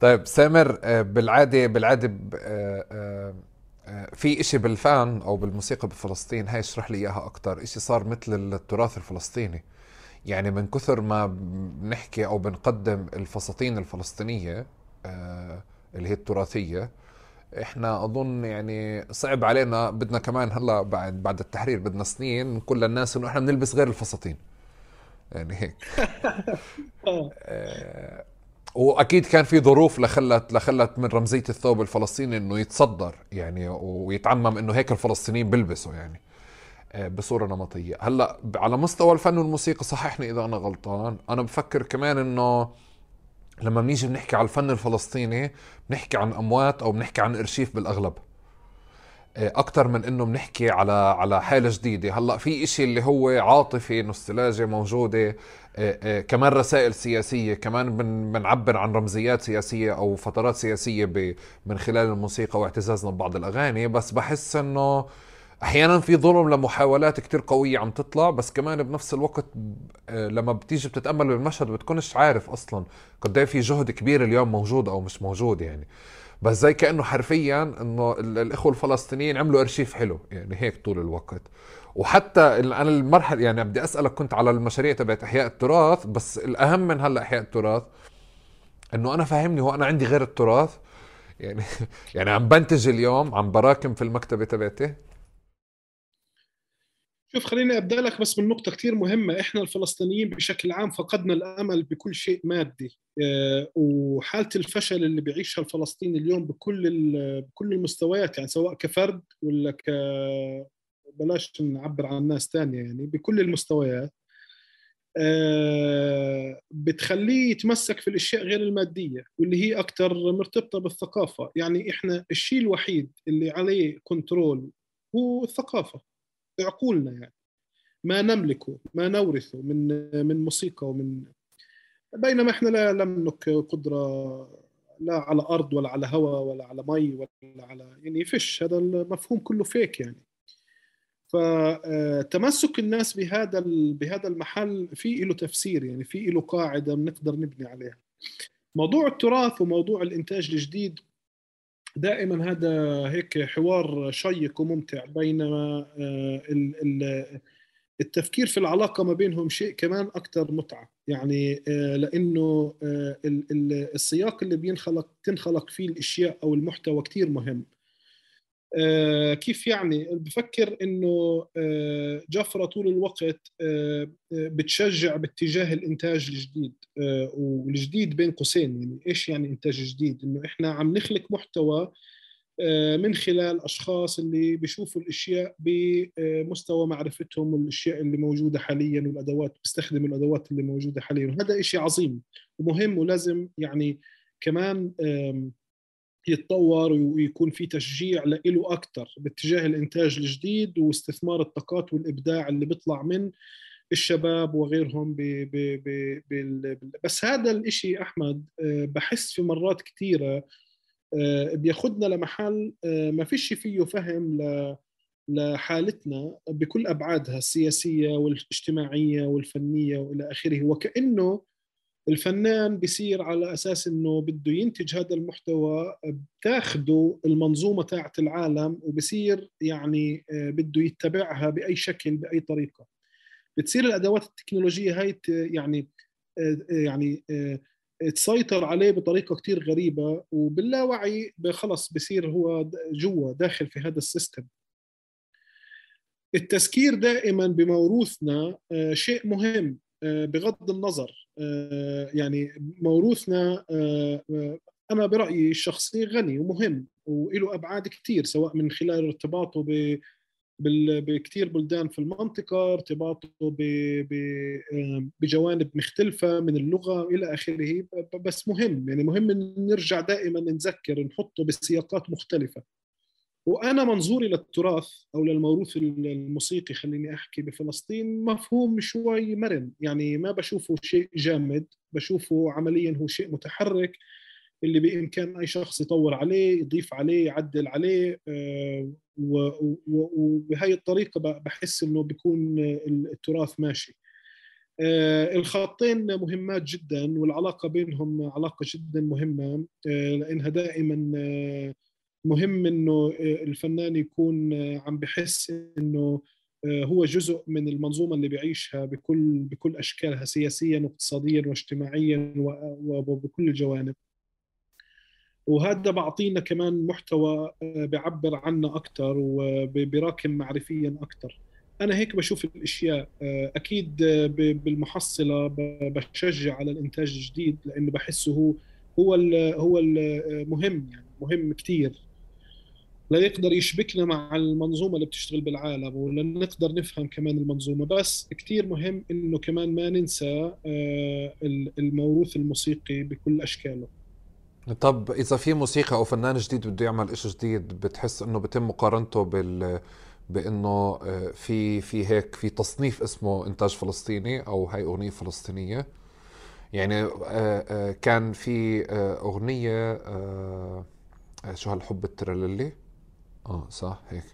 طيب سامر بالعادة بالعادة في إشي بالفن أو بالموسيقى بفلسطين هاي اشرح لي إياها أكثر إشي صار مثل التراث الفلسطيني. يعني من كثر ما بنحكي أو بنقدم الفساتين الفلسطينية آه، اللي هي التراثية إحنا أظن يعني صعب علينا بدنا كمان هلأ بعد بعد التحرير بدنا سنين نقول للناس إنه إحنا بنلبس غير الفساتين. يعني هيك. آه، وأكيد كان في ظروف لخلت لخلت من رمزية الثوب الفلسطيني إنه يتصدر يعني ويتعمم إنه هيك الفلسطينيين بيلبسوا يعني آه، بصورة نمطية. هلأ على مستوى الفن والموسيقى صححني إذا أنا غلطان. أنا بفكر كمان إنه لما بنيجي بنحكي على الفن الفلسطيني بنحكي عن أموات أو بنحكي عن إرشيف بالأغلب. آه، أكثر من إنه بنحكي على على حالة جديدة. هلأ في إشي اللي هو عاطفي نوستالجيا موجودة. آه، كمان رسائل سياسية. كمان بنعبر عن رمزيات سياسية أو فترات سياسية من خلال الموسيقى واعتزازنا ببعض الأغاني. بس بحس إنه أحيانا في ظلم لمحاولات كتير قوية عم تطلع بس كمان بنفس الوقت آه، لما بتيجي بتتأمل بالمشهد بتكونش عارف أصلا قد إيه في جهد كبير اليوم موجود أو مش موجود يعني. بس زي كأنه حرفيا إنه الإخوة الفلسطينيين عملوا أرشيف حلو يعني هيك طول الوقت. وحتى أنا المرحله يعني بدي أسألك كنت على المشاريع تبعت إحياء التراث بس الأهم من هلأ إحياء التراث إنه أنا فاهمني هو أنا عندي غير التراث؟ يعني يعني عم بنتج اليوم عم براكم في المكتبة تبعتي؟ شوف خليني أبدأ لك بس من نقطه كثير مهمة. إحنا الفلسطينيين بشكل عام فقدنا الأمل بكل شيء مادي. آه، وحالة الفشل اللي بيعيشها الفلسطيني اليوم بكل بكل المستويات يعني سواء كفرد ولا ك بلاش نعبر عن ناس ثانية يعني بكل المستويات آه، بتخليه يتمسك في الأشياء غير المادية واللي هي أكثر مرتبطة بالثقافة. يعني إحنا الشيء الوحيد اللي عليه كنترول هو الثقافة. عقولنا يعني. ما نملكه ما نورثه من من موسيقى ومن بينما إحنا لا نملك قدرة لا على أرض ولا على هواء ولا على مي ولا على يعني فيش. هذا المفهوم كله فيك يعني. فتمسك الناس بهذا بهذا المحل في له تفسير يعني في له قاعدة بنقدر نبني عليها. موضوع التراث وموضوع الإنتاج الجديد دائما هذا هيك حوار شيق وممتع بينما آه، التفكير في العلاقة ما بينهم شيء كمان أكثر متعة. يعني آه، لأنه آه، السياق اللي بينخلق تنخلق فيه الأشياء أو المحتوى كثير مهم. كيف يعني؟ بفكر إنه آه، جفرة طول الوقت آه، بتشجع باتجاه الإنتاج الجديد والجديد بين قوسين يعني إيش يعني إنتاج جديد؟ إنه إحنا عم نخلق محتوى من خلال أشخاص اللي بيشوفوا الأشياء بمستوى معرفتهم والأشياء اللي موجودة حاليا والأدوات بيستخدموا الأدوات اللي موجودة حاليا وهذا شيء عظيم ومهم ولازم يعني كمان يتطور ويكون في تشجيع له أكثر باتجاه الإنتاج الجديد واستثمار الطاقات والإبداع اللي بيطلع من الشباب وغيرهم بي بي بي بي بس هذا الإشي أحمد آه، بحس في مرات كثيره آه، بياخذنا لمحل آه، ما فيش فيه فهم لحالتنا بكل أبعادها السياسية والاجتماعية والفنية وإلى آخره. وكأنه الفنان بيصير على أساس إنه بده ينتج هذا المحتوى بتاخده المنظومة تاعت العالم وبصير يعني آه، بده يتبعها بأي شكل بأي طريقة. بتصير الأدوات التكنولوجية هاي يعني آه، يعني آه، تسيطر عليه بطريقة كتير غريبة وباللاوعي خلص بصير هو جوا داخل في هذا السيستم. التذكير دائما بموروثنا شيء مهم بغض النظر يعني موروثنا آه، آه، أنا برأيي الشخصي غني ومهم وله أبعاد كثير سواء من خلال ارتباطه ب بكثير بلدان في المنطقة ارتباطه بجوانب مختلفة من اللغة إلى آخره بس مهم يعني مهم نرجع دائما نذكر نحطه بسياقات مختلفة. وأنا منظوري للتراث أو للموروث الموسيقي خليني أحكي بفلسطين مفهوم شوي مرن. يعني ما بشوفه شيء جامد بشوفه عمليا هو شيء متحرك اللي بإمكان أي شخص يطور عليه يضيف عليه يعدل عليه آه، وبهي الطريقة بحس إنه بيكون التراث ماشي. آه، الخطين مهمات جدا والعلاقة بينهم علاقة جدا مهمة آه، لأنها دائما مهم إنه آه، الفنان يكون آه، عم بحس إنه آه، هو جزء من المنظومة اللي بيعيشها بكل بكل أشكالها سياسيا واقتصاديا واجتماعيا وبكل الجوانب. وهذا بعطينا كمان محتوى بيعبر عنا أكثر وبراكم معرفيا أكثر أنا هيك بشوف الأشياء. أكيد بالمحصلة بشجع على الإنتاج الجديد لأنه بحسه هو هو هو المهم يعني مهم كثير لا يقدر يشبكنا مع المنظومة اللي بتشتغل بالعالم ولا نقدر نفهم كمان المنظومة. بس كثير مهم إنه كمان ما ننسى آه، الموروث الموسيقي بكل أشكاله. طب إذا في موسيقى أو فنان جديد بده يعمل شيء جديد بتحس إنه بتم مقارنته بال بإنه آه، في في هيك في تصنيف اسمه إنتاج فلسطيني أو هاي أغنية فلسطينية؟ يعني آه، كان في أغنية شو هالحب الترللي آه صح هيك.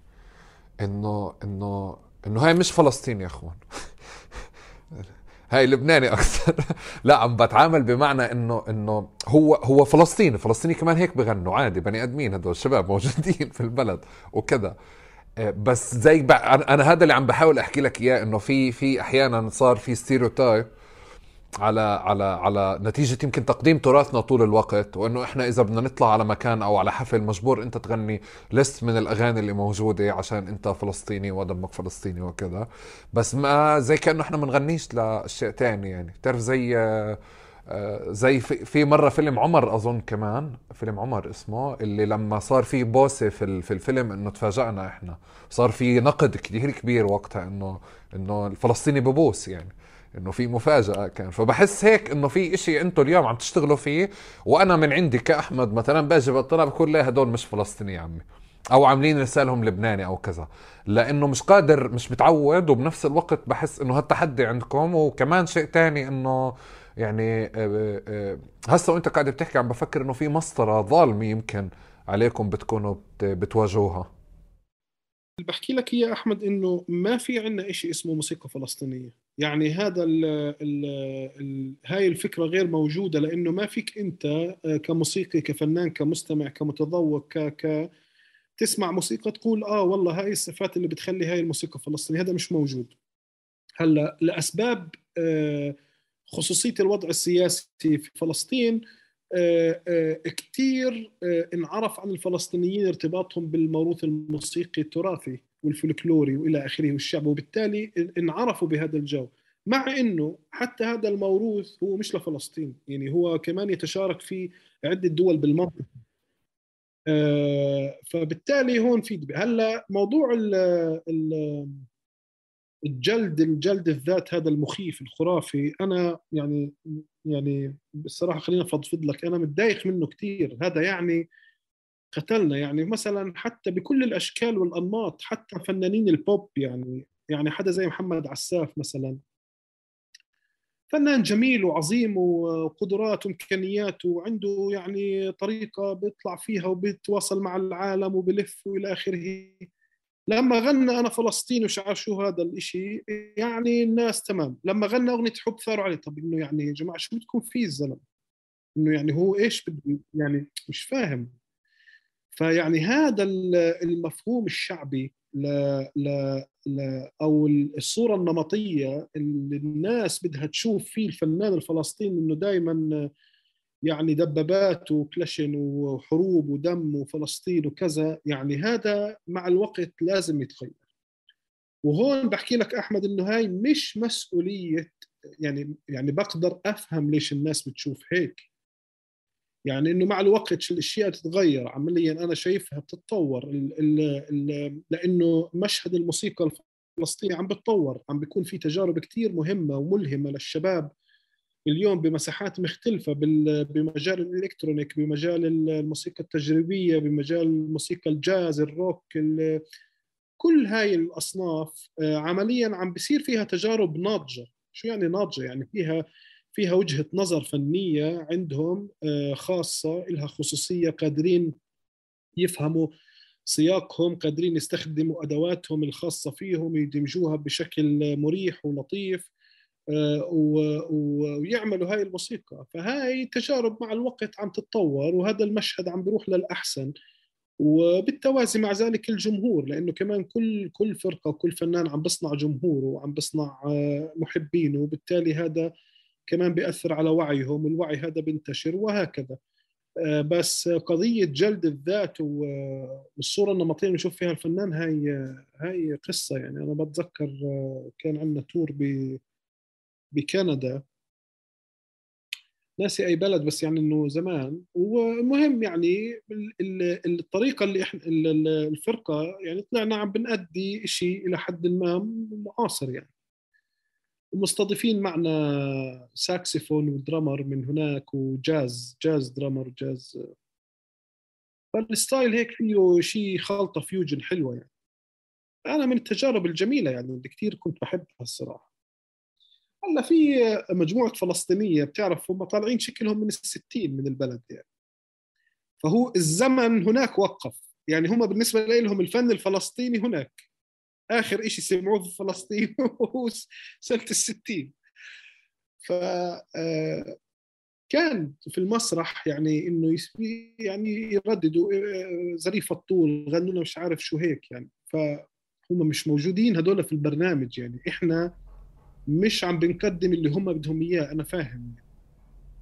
إنه إنه إنه هاي مش فلسطين يا أخوان. هاي لبناني أكثر. لا عم بتعامل بمعنى إنه إنه هو هو فلسطيني. فلسطيني كمان هيك بغنوا. عادي بني آدمين هدول الشباب موجودين في البلد وكذا. آه، بس زي أنا هذا اللي عم بحاول أحكي لك إياه إنه في في أحيانا صار في ستيريوتايب على على على نتيجة يمكن تقديم تراثنا طول الوقت وإنه إحنا إذا بدنا نطلع على مكان أو على حفل مجبور أنت تغني لست من الأغاني اللي موجودة عشان أنت فلسطيني ودمك فلسطيني وكذا. بس ما زي كأنه إحنا بنغنيش لأشياء تانية يعني. بتعرف زي زي في, في مرة فيلم عمر أظن كمان فيلم عمر اسمه اللي لما صار في بوسة في, في الفيلم إنه تفاجأنا إحنا. صار في نقد كثير كبير وقتها إنه إنه الفلسطيني ببوس يعني. إنه في مفاجأة كان. فبحس هيك إنه في إشي أنتم اليوم عم تشتغلوا فيه وأنا من عندي كأحمد مثلا باجي بطلع بقول لا هدول مش فلسطيني يا عمي؟ أو عاملين رسالهم لبناني أو كذا. لأنه مش قادر مش متعود وبنفس الوقت بحس إنه هالتحدي عندكم. وكمان شيء تاني إنه يعني آه، آه، هسه وأنت قاعد بتحكي عم بفكر إنه في مسطرة ظالمة يمكن عليكم بتكونوا بتواجهوها. اللي بحكي لك إياه أحمد إنه ما في عندنا شيء اسمه موسيقى فلسطينية. يعني هذا ال ال ال هاي الفكرة غير موجودة لأنه ما فيك أنت آه، كموسيقي كفنان كمستمع كمتذوق ك ك تسمع موسيقى تقول آه والله هاي الصفات اللي بتخلي هاي الموسيقى فلسطينية هذا مش موجود. هلأ لأسباب آه، خصوصية الوضع السياسي في فلسطين آه، كثير انعرف عن الفلسطينيين ارتباطهم بالموروث الموسيقي التراثي. والفلكلوري وإلى آخره والشعب. وبالتالي انعرفوا بهذا الجو مع إنه حتى هذا الموروث هو مش لفلسطين. يعني هو كمان يتشارك في عدة دول بالمنطقة. فبالتالي هون في هلا موضوع ال الجلد الجلد الذات هذا المخيف الخرافي أنا يعني يعني بصراحة خلينا أفضفض لك أنا متضايق منه كثير هذا يعني قتلنا يعني مثلا حتى بكل الأشكال والأنماط حتى فنانين البوب يعني يعني حدا زي محمد عساف مثلا. فنان جميل وعظيم وقدرات وامكانيات وعنده يعني طريقة بيطلع فيها وبيتواصل مع العالم وبلف وإلى آخره. لما غنى أنا فلسطيني وشعر شو هذا الإشي؟ يعني الناس تمام. لما غنى أغنية حب ثاروا عليه. طب إنه يعني يا جماعة شو بدكم فيه الزلمة؟ إنه يعني هو إيش بده؟ يعني مش فاهم. فيعني هذا المفهوم الشعبي ل... ل... ل... أو الصورة النمطية اللي الناس بدها تشوف فيه الفنان الفلسطيني إنه دائما يعني دبابات وكلاشن وحروب ودم وفلسطين وكذا يعني هذا مع الوقت لازم يتغير. وهون بحكي لك أحمد إنه هاي مش مسؤولية يعني يعني بقدر أفهم ليش الناس بتشوف هيك. يعني إنه مع الوقت الأشياء تتغير عمليا أنا شايفها بتتطور. لأنه مشهد الموسيقى الفلسطيني عم بتطور عم بيكون في تجارب كثير مهمة وملهمة للشباب. اليوم بمساحات مختلفة بمجال الإلكترونيك بمجال الموسيقى التجريبية بمجال الموسيقى الجاز الروك كل هاي الأصناف آه، عمليا عم بصير فيها تجارب ناضجة. شو يعني ناضجة؟ يعني فيها فيها وجهة نظر فنية عندهم آه، خاصة لها خصوصية قادرين يفهموا سياقهم قادرين يستخدموا أدواتهم الخاصة فيهم يدمجوها بشكل مريح ولطيف آه، ويعملوا هاي الموسيقى. فهاي تجارب مع الوقت عم تتطور وهذا المشهد عم بيروح للأحسن. وبالتوازي مع ذلك الجمهور لأنه كمان كل كل فرقة وكل فنان عم بصنع جمهوره وعم بصنع آه، محبينه وبالتالي هذا كمان بيأثر على وعيهم والوعي هذا بينتشر وهكذا. آه، بس قضية جلد الذات والصورة النمطية اللي نشوف فيها الفنان هاي هاي قصة يعني. أنا بتذكر آه، كان عندنا tour بكندا. ناسي أي بلد بس يعني إنه زمان. ومهم يعني الطريقة اللي إحنا الفرقة يعني طلعنا عم بنأدي شيء إلى حد ما معاصر يعني. ومستضيفين معنا ساكسفون و drummer من هناك و jazz jazz drummer jazz. فال style هيك فيه شيء خلطة fusion حلوة يعني. أنا من التجارب الجميلة يعني اللي كثير كنت بحبها الصراحة. هلأ في مجموعة فلسطينية بتعرف هم طالعين شكلهم من الستين من البلد يعني. فهو الزمن هناك وقف. يعني هم بالنسبة لهم الفن الفلسطيني هناك. آخر شيء سمعوه في فلسطين هو سنة الستين ف آه، كان في المسرح يعني إنه يعني يرددوا آه، ظريف الطول غنوا لنا مش عارف شو هيك يعني فهم مش موجودين هدول في البرنامج يعني إحنا مش عم بنقدم اللي هم بدهم إياه أنا فاهم يعني.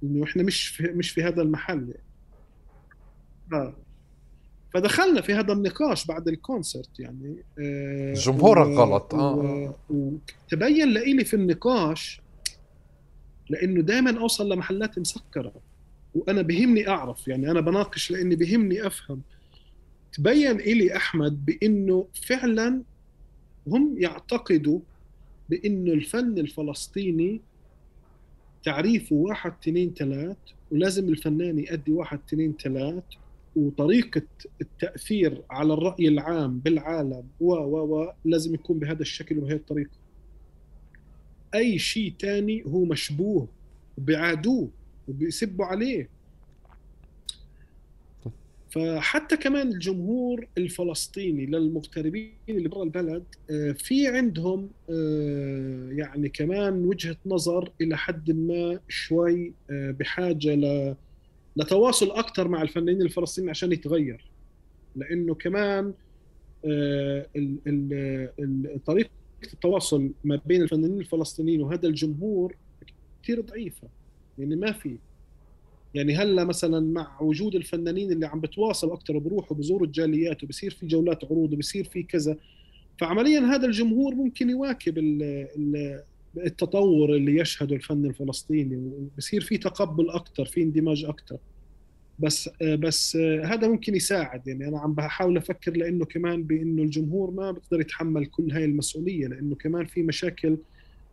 إنه إحنا مش في مش في هذا المحل يعني. آه. فدخلنا في هذا النقاش بعد الكونسرت يعني آه جمهورك غلط آه. وتبين لإلي في النقاش لإنه دائما أوصل لمحلات مسكرة وأنا بهمني أعرف يعني أنا بناقش لإني بهمني أفهم. تبين إلي أحمد بإنه فعلا هم يعتقدوا بإنه الفن الفلسطيني تعريفه واحد اثنين ثلاث ولازم الفنان يأدي واحد اثنين ثلاث وطريقة التأثير على الرأي العام بالعالم و و و لازم يكون بهذا الشكل وبهذه الطريقة. أي شيء تاني هو مشبوه وبيعادوه وبيسبوا عليه. فحتى كمان الجمهور الفلسطيني للمغتربين اللي برا البلد آه، في عندهم آه، يعني كمان وجهة نظر إلى حد ما شوي آه، بحاجة ل لتواصل أكثر مع الفنانين الفلسطينيين عشان يتغير. لأنه كمان آه، طريقة التواصل ما بين الفنانين الفلسطينيين وهذا الجمهور كثير ضعيفة. يعني ما في. يعني هلأ مثلا مع وجود الفنانين اللي عم بتواصلوا أكثر وبروحوا بزوروا الجاليات وبصير في جولات عروض وبصير في كذا فعمليا هذا الجمهور ممكن يواكب التطور اللي يشهده الفن الفلسطيني وبصير في تقبل أكثر في اندماج أكثر بس بس هذا ممكن يساعد. يعني أنا عم بحاول أفكر لأنه كمان بأنه الجمهور ما بيقدر يتحمل كل هاي المسؤولية لأنه كمان في مشاكل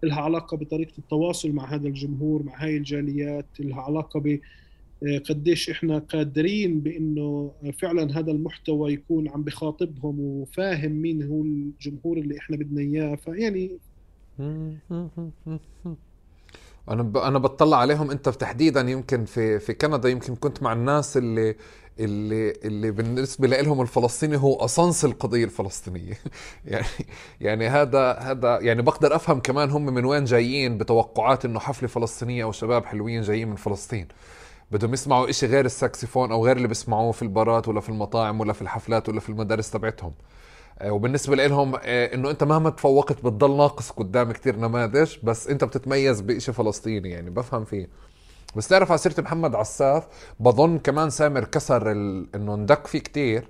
لها علاقة بطريقة التواصل مع هذا الجمهور مع هاي الجاليات لها علاقة ب قديش إحنا قادرين بأنه فعلا هذا المحتوى يكون عم بخاطبهم وفاهم مين هو الجمهور اللي إحنا بدنا إياه. فيعني أنا ب... أنا بطلع عليهم أنت تحديدا يمكن في في كندا يمكن كنت مع الناس اللي اللي اللي بالنسبة لهم الفلسطيني هو اصنص القضية الفلسطينية. يعني يعني هذا هذا يعني بقدر أفهم كمان هم من وين جايين بتوقعات إنه حفلة فلسطينية أو شباب حلوين جايين من فلسطين. بدهم يسمعوا إشي غير الساكسفون أو غير اللي بيسمعوه في البارات ولا في المطاعم ولا في الحفلات ولا في المدارس تبعتهم. آه، وبالنسبة لهم آه، إنه أنت مهما تفوقت بتضل ناقص قدام كتير نماذج بس أنت بتتميز بشيء فلسطيني يعني بفهم فيه. بس تعرف على سيرة محمد عساف بظن كمان سامر كسر ال... إنه اندك فيه كتير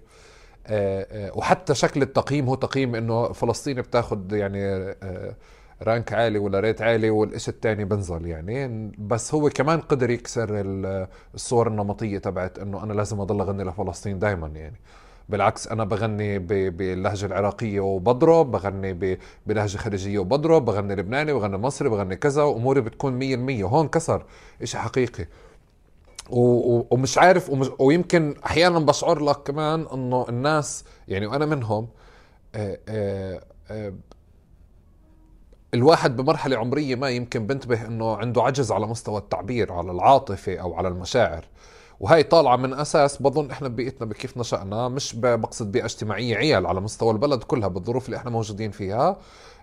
آه، وحتى شكل التقييم هو تقييم إنه فلسطين بتاخد يعني رانك عالي ولا ريت عالي والإشي الثاني بنزل يعني. بس هو كمان قدر يكسر الصور النمطية تبعت إنه أنا لازم أضل أغني لفلسطين دائما يعني. بالعكس أنا بغني باللهجة العراقية وبضرب بغني بلهجة خليجية وبضرب بغني لبناني بغني مصري بغني كذا وأموري بتكون 100% هون كسر إشي حقيقي. ومش عارف ومش ويمكن أحيانا بشعر لك كمان إنه الناس يعني وأنا منهم آآ آآ آآ الواحد بمرحلة عمرية ما يمكن بنتبه إنه عنده عجز على مستوى التعبير على العاطفة أو على المشاعر. وهي طالعة من أساس بظن إحنا ببيئتنا بكيف نشأنا مش بقصد بيئة اجتماعية عيال على مستوى البلد كلها بالظروف اللي إحنا موجودين فيها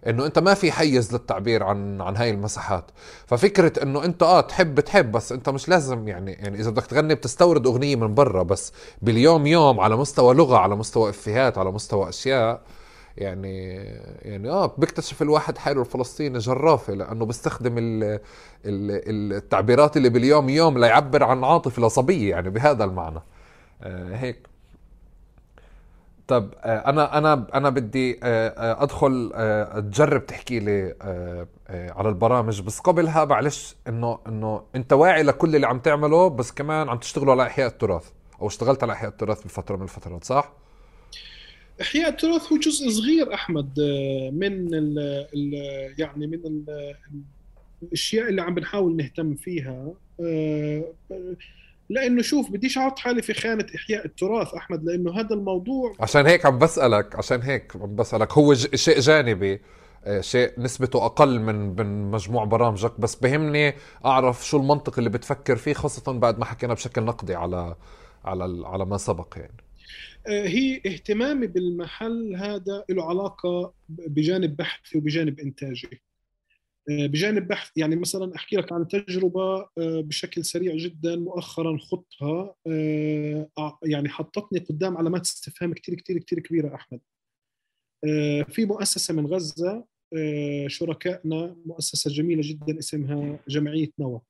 إنه أنت ما في حيز للتعبير عن عن هاي المساحات. ففكرة إنه أنت آه تحب تحب بس أنت مش لازم يعني يعني إذا بدك تغني بتستورد أغنية من برا بس باليوم يوم على مستوى لغة على مستوى إفيهات على مستوى أشياء يعني يعني آه بيكتشف الواحد حاله الفلسطيني جرافة لأنه بيستخدم ال ال التعبيرات اللي باليوم يوم ليعبر عن عاطفة لصبية يعني بهذا المعنى. آه هيك. طب آه أنا أنا أنا بدي آه, آه، أدخل تجرب تحكي لي على البرامج. بس قبلها معلش إنه إنه أنت واعي لكل اللي عم تعمله بس كمان عم تشتغلوا على إحياء التراث أو اشتغلت على إحياء التراث بفترة من الفترات صح؟ إحياء التراث هو جزء صغير أحمد آه، من ال ال يعني من ال الأشياء اللي عم بنحاول نهتم فيها. آه، لأنه شوف بديش أحط حالي في خانة إحياء التراث أحمد لأنه هذا الموضوع عشان هيك عم بسألك عشان هيك عم بسألك هو شيء جانبي آه، شيء نسبته أقل من من مجموع برامجك بس بهمني أعرف شو المنطق اللي بتفكر فيه خاصة بعد ما حكينا بشكل نقدي على على على ما سبق يعني. هي اهتمامي بالمحل هذا له علاقة بجانب بحثي وبجانب إنتاجي. آه، بجانب بحث يعني مثلا أحكي لك عن تجربة آه، بشكل سريع جدا مؤخرا خضتها يعني حطتني قدام علامات استفهام كثير كثير كثير كبيرة أحمد. في مؤسسة من غزة شركائنا مؤسسة جميلة جدا اسمها جمعية نوى.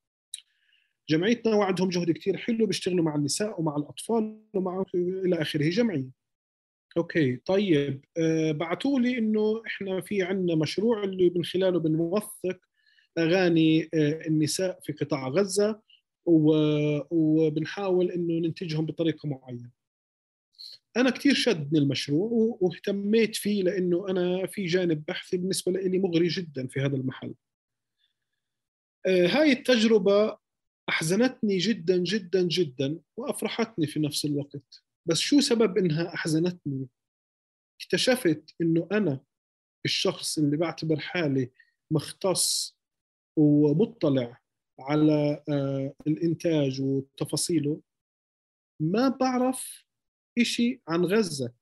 جمعيتنا وعندهم جهد كثير حلو بيشتغلوا مع النساء ومع الأطفال ومع إلى آخره. جمعية. أوكي طيب آه بعثوا لي إنه إحنا في عندنا مشروع اللي من خلاله بنوثق أغاني آه النساء في قطاع غزة وبنحاول إنه ننتجهم بطريقة معينة. أنا كثير شدني المشروع واهتميت فيه لإنه أنا في جانب بحثي بالنسبة لي مغري جدا في هذا المحل. آه هاي التجربة أحزنتني جدا جدا جدا وأفرحتني في نفس الوقت. بس شو سبب إنها أحزنتني؟ اكتشفت إنه أنا الشخص اللي بعتبر حالي مختص ومطلع على آه، الإنتاج وتفاصيله ما بعرف إشي عن غزة.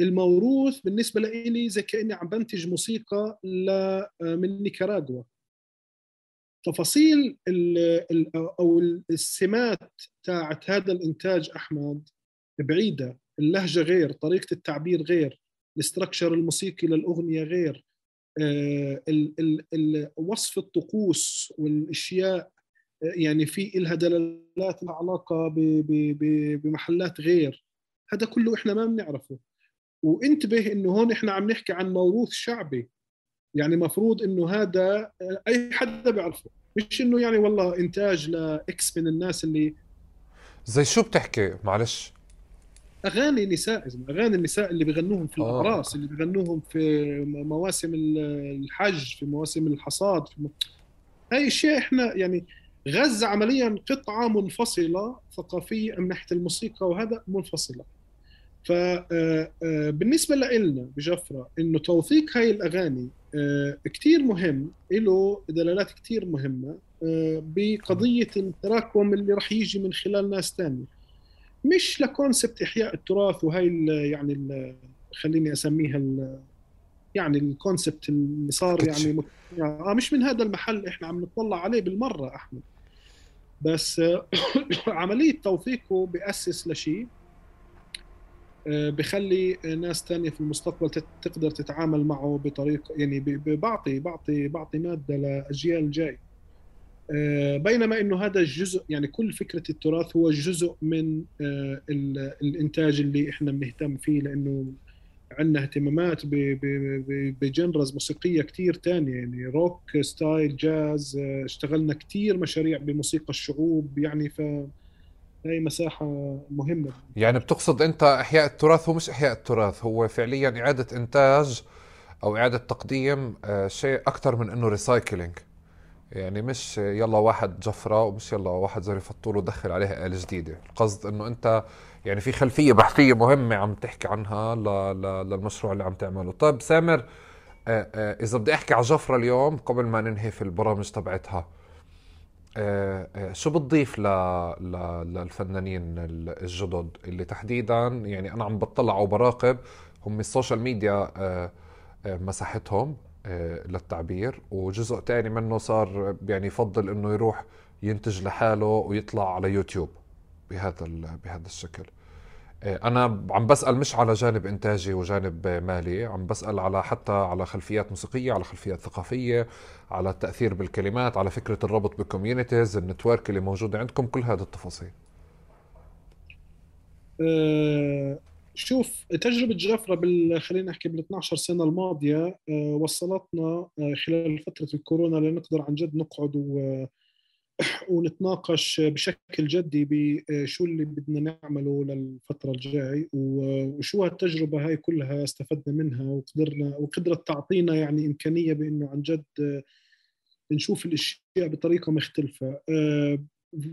الموروث بالنسبة لي زي كأني عم بنتج موسيقى آه، من نيكاراغوا. تفاصيل ال أو السمات تاعت هذا الإنتاج أحمد بعيدة. اللهجة غير طريقة التعبير غير ال structure الموسيقي للأغنية غير آه، وصف الطقوس والأشياء آه، يعني في لها دلالات لها علاقة بمحلات غير. هذا كله إحنا ما بنعرفه. وانتبه إنه هون إحنا عم نحكي عن موروث شعبي. يعني مفروض إنه هذا أي حدا بيعرفه. مش إنه يعني والله إنتاج ل X من الناس اللي زي شو بتحكي؟ معلش. أغاني نساء أغاني النساء اللي بغنوهم في آه. الاعراس اللي بغنوهم في مواسم الحج في مواسم الحصاد في م... هاي اشياء إحنا يعني غزة عمليا قطعة منفصلة ثقافية من ناحية الموسيقى وهذا منفصلة. فبالنسبه لنا بجفرة إنه توثيق هاي الأغاني كثير مهم له دلالات كثير مهمة بقضية التراكم اللي راح يجي من خلال ناس ثانية مش لكونسبت إحياء التراث وهي ال يعني ال خليني أسميها ال يعني الكونسبت اللي صار يعني آه مش من هذا المحل إحنا عم نطلع عليه بالمرة أحمد. بس عملية توثيقه بياسس لشيء آه، بخلي ناس تانية في المستقبل تقدر تتعامل معه بطريقة يعني بعطي بعطي بعطي مادة لأجيال جاي. آه، بينما إنه هذا الجزء يعني كل فكرة التراث هو جزء من آه، الإنتاج اللي إحنا بنهتم فيه لأنه عندنا اهتمامات ب genres موسيقية كثير ثانية يعني rock style jazz اشتغلنا كثير مشاريع بموسيقى الشعوب يعني ف هي مساحة مهمة. يعني بتقصد أنت إحياء التراث هو مش إحياء التراث هو فعليا إعادة إنتاج أو إعادة تقديم آه، شيء أكثر من إنه ريسايكلينج يعني مش يلا واحد جفرة ومش يلا واحد زي فطول ودخل عليها آلة جديدة. القصد إنه أنت يعني في خلفية بحثية مهمة عم تحكي عنها للمشروع اللي عم تعمله. طيب سامر آه، آه، إذا بدي أحكي على جفرة اليوم قبل ما ننهي في البرامج تبعتها شو بتضيف ل... ل... للفنانين الجدد اللي تحديدا يعني أنا عم بطلع وبراقب هم ال social media آه، مساحتهم للتعبير وجزء تاني منه صار يعني يفضل إنه يروح ينتج لحاله ويطلع على يوتيوب بهذا بهذا الشكل. أنا عم بسأل مش على جانب إنتاجي وجانب مالي عم بسأل على حتى على خلفيات موسيقية على خلفيات ثقافية على التأثير بالكلمات على فكرة الربط بال communities ال network اللي موجوده عندكم كل هذه التفاصيل. أه شوف تجربة جفرة بال خلينا نحكي بال 12 سنة الماضية أه وصلتنا خلال فترة الكورونا لنقدر عن جد نقعد و ونتناقش بشكل جدي بشو اللي بدنا نعمله للفترة الجاي وشو هالتجربة هاي كلها استفدنا منها وقدرنا وقدرت تعطينا يعني إمكانية بإنه عن جد نشوف الأشياء بطريقة مختلفة.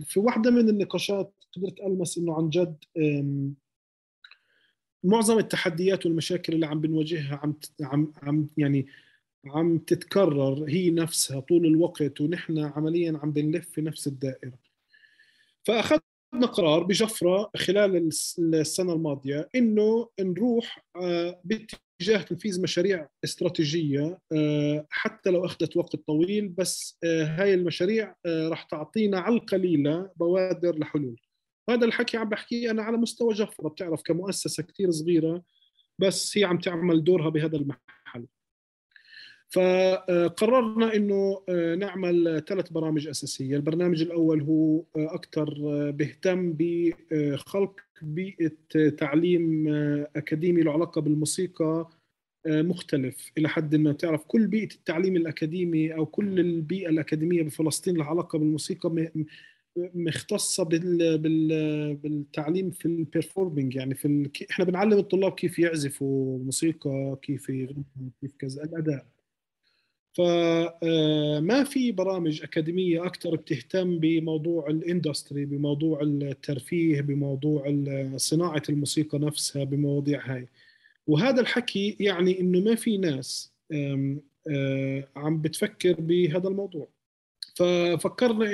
في واحدة من النقاشات قدرت ألمس إنه عن جد معظم التحديات والمشاكل اللي عم بنواجهها عم عم عم يعني عم تتكرر هي نفسها طول الوقت ونحن عمليا عم بنلف في نفس الدائرة. فأخذنا قرار بجفرة خلال السنة الماضية إنه نروح آه، باتجاه تنفيذ مشاريع استراتيجية آه، حتى لو أخذت وقت طويل بس آه، هاي المشاريع راح تعطينا على القليلة بوادر لحلول. هذا الحكي عم بحكيه أنا على مستوى جفرة بتعرف كمؤسسة كثير صغيرة بس هي عم تعمل دورها بهذا المحل. فقررنا إنه آه، نعمل ثلاث برامج أساسية، البرنامج الأول هو آه، أكثر آه، بيهتم بخلق بيئة تعليم أكاديمي له علاقة بالموسيقى مختلف. إلى حد ما تعرف كل بيئة التعليم الأكاديمي أو كل البيئة الأكاديمية بفلسطين لها علاقة بالموسيقى مختصة بال... بال... بالتعليم في ال performing يعني في ال... إحنا بنعلم الطلاب كيف يعزفوا موسيقى كيف يغنوا كيف كذا الأداء. فما آه، في برامج أكاديمية أكثر بتهتم بموضوع ال industry بموضوع الترفيه بموضوع صناعة الموسيقى نفسها بمواضيع هاي. وهذا الحكي يعني إنه ما في ناس آه، عم بتفكر بهذا الموضوع. ففكرنا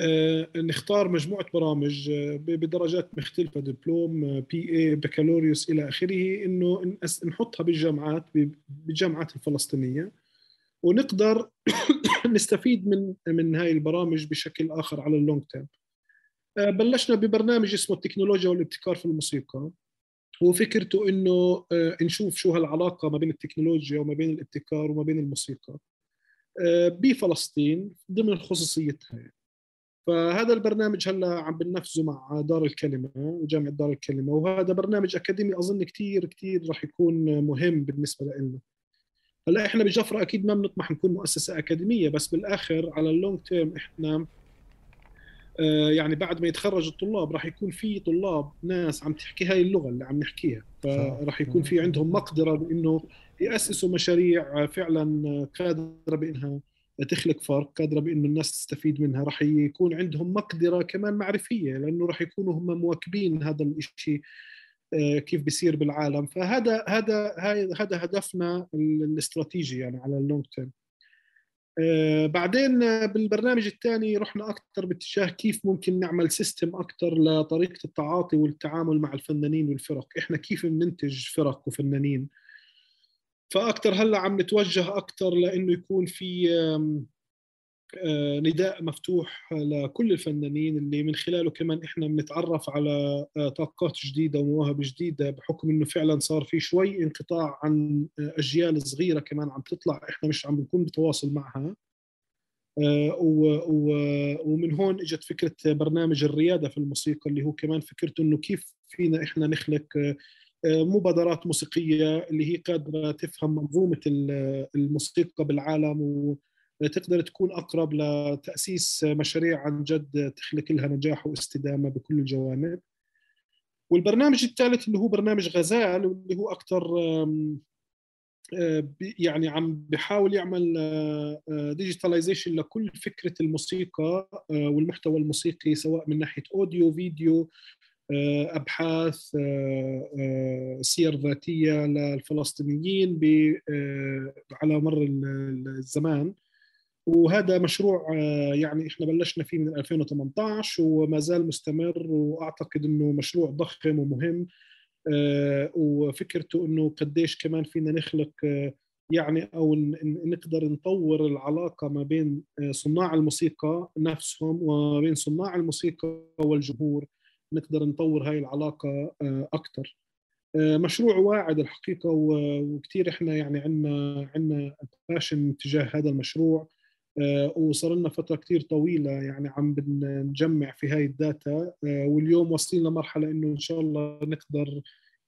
آه، نختار مجموعة برامج بدرجات مختلفة دبلوم BA بكالوريوس إلى آخره إنه نحطها بالجامعات بالجامعات الفلسطينية. ونقدر نستفيد من من هاي البرامج بشكل آخر على ال long term آه، بلشنا ببرنامج اسمه التكنولوجيا والابتكار في الموسيقى. وفكرته إنه آه، نشوف شو هالعلاقة ما بين التكنولوجيا وما بين الابتكار وما بين الموسيقى آه، بفلسطين ضمن خصوصيتها. فهذا البرنامج هلا عم بننفذه مع دار الكلمة جامعة دار الكلمة. وهذا برنامج أكاديمي أظن كثير كثير راح يكون مهم بالنسبة لنا. هلا إحنا بجفرة أكيد ما بنطمح نكون مؤسسة أكاديمية بس بالآخر على اللونج تيرم إحنا آه، يعني بعد ما يتخرج الطلاب راح يكون في طلاب ناس عم تحكي هاي اللغة اللي عم نحكيها. فراح يكون في عندهم مقدرة بإنه يأسسوا مشاريع فعلا قادرة بإنها تخلق فرق قادرة بإنه الناس تستفيد منها. راح يكون عندهم مقدرة كمان معرفية لأنه راح يكونوا هم مواكبين هذا الشيء آه، كيف بيصير بالعالم. فهذا هذا هذا هدفنا الاستراتيجي يعني على ال long term آه، بعدين بالبرنامج الثاني رحنا أكثر باتجاه كيف ممكن نعمل system أكثر لطريقة التعاطي والتعامل مع الفنانين والفرق. إحنا كيف بننتج فرق وفنانين. فاكثر هلأ عم نتوجه أكثر لإنه يكون في آه، نداء مفتوح لكل الفنانين اللي من خلاله كمان إحنا بنتعرف على آه، طاقات جديدة ومواهب جديدة بحكم إنه فعلا صار في شوي انقطاع عن آه، أجيال صغيرة كمان عم تطلع إحنا مش عم نكون بتواصل معها. ومن هون إجت فكرة برنامج الريادة في الموسيقى اللي هو كمان فكرته إنه كيف فينا إحنا نخلق مبادرات موسيقية اللي هي قادرة تفهم منظومة الموسيقى بالعالم وتقدر تكون أقرب لتأسيس مشاريع عن جد تخلق لها نجاح واستدامة بكل الجوانب. والبرنامج الثالث اللي هو برنامج غزال واللي هو أكثر يعني عم بحاول يعمل digitalization لكل فكرة الموسيقى والمحتوى الموسيقي سواء من ناحية audio video آه، أبحاث آه، آه، سير ذاتية للفلسطينيين على مر الزمان وهذا مشروع يعني إحنا بلشنا فيه من 2018 وما زال مستمر وأعتقد إنه مشروع ضخم ومهم وفكرته إنه قديش كمان فينا نخلق يعني أو نقدر نطور العلاقة ما بين صناع الموسيقى نفسهم وما بين صناع الموسيقى والجمهور نقدر نطور هاي العلاقة آه، أكثر آه، مشروع واعد الحقيقة وكثير إحنا يعني عندنا عندنا passion تجاه هذا المشروع. آه، وصار لنا فترة كثير طويلة يعني عم نجمع في هاي ال data واليوم واصلين لمرحلة إنه إن شاء الله نقدر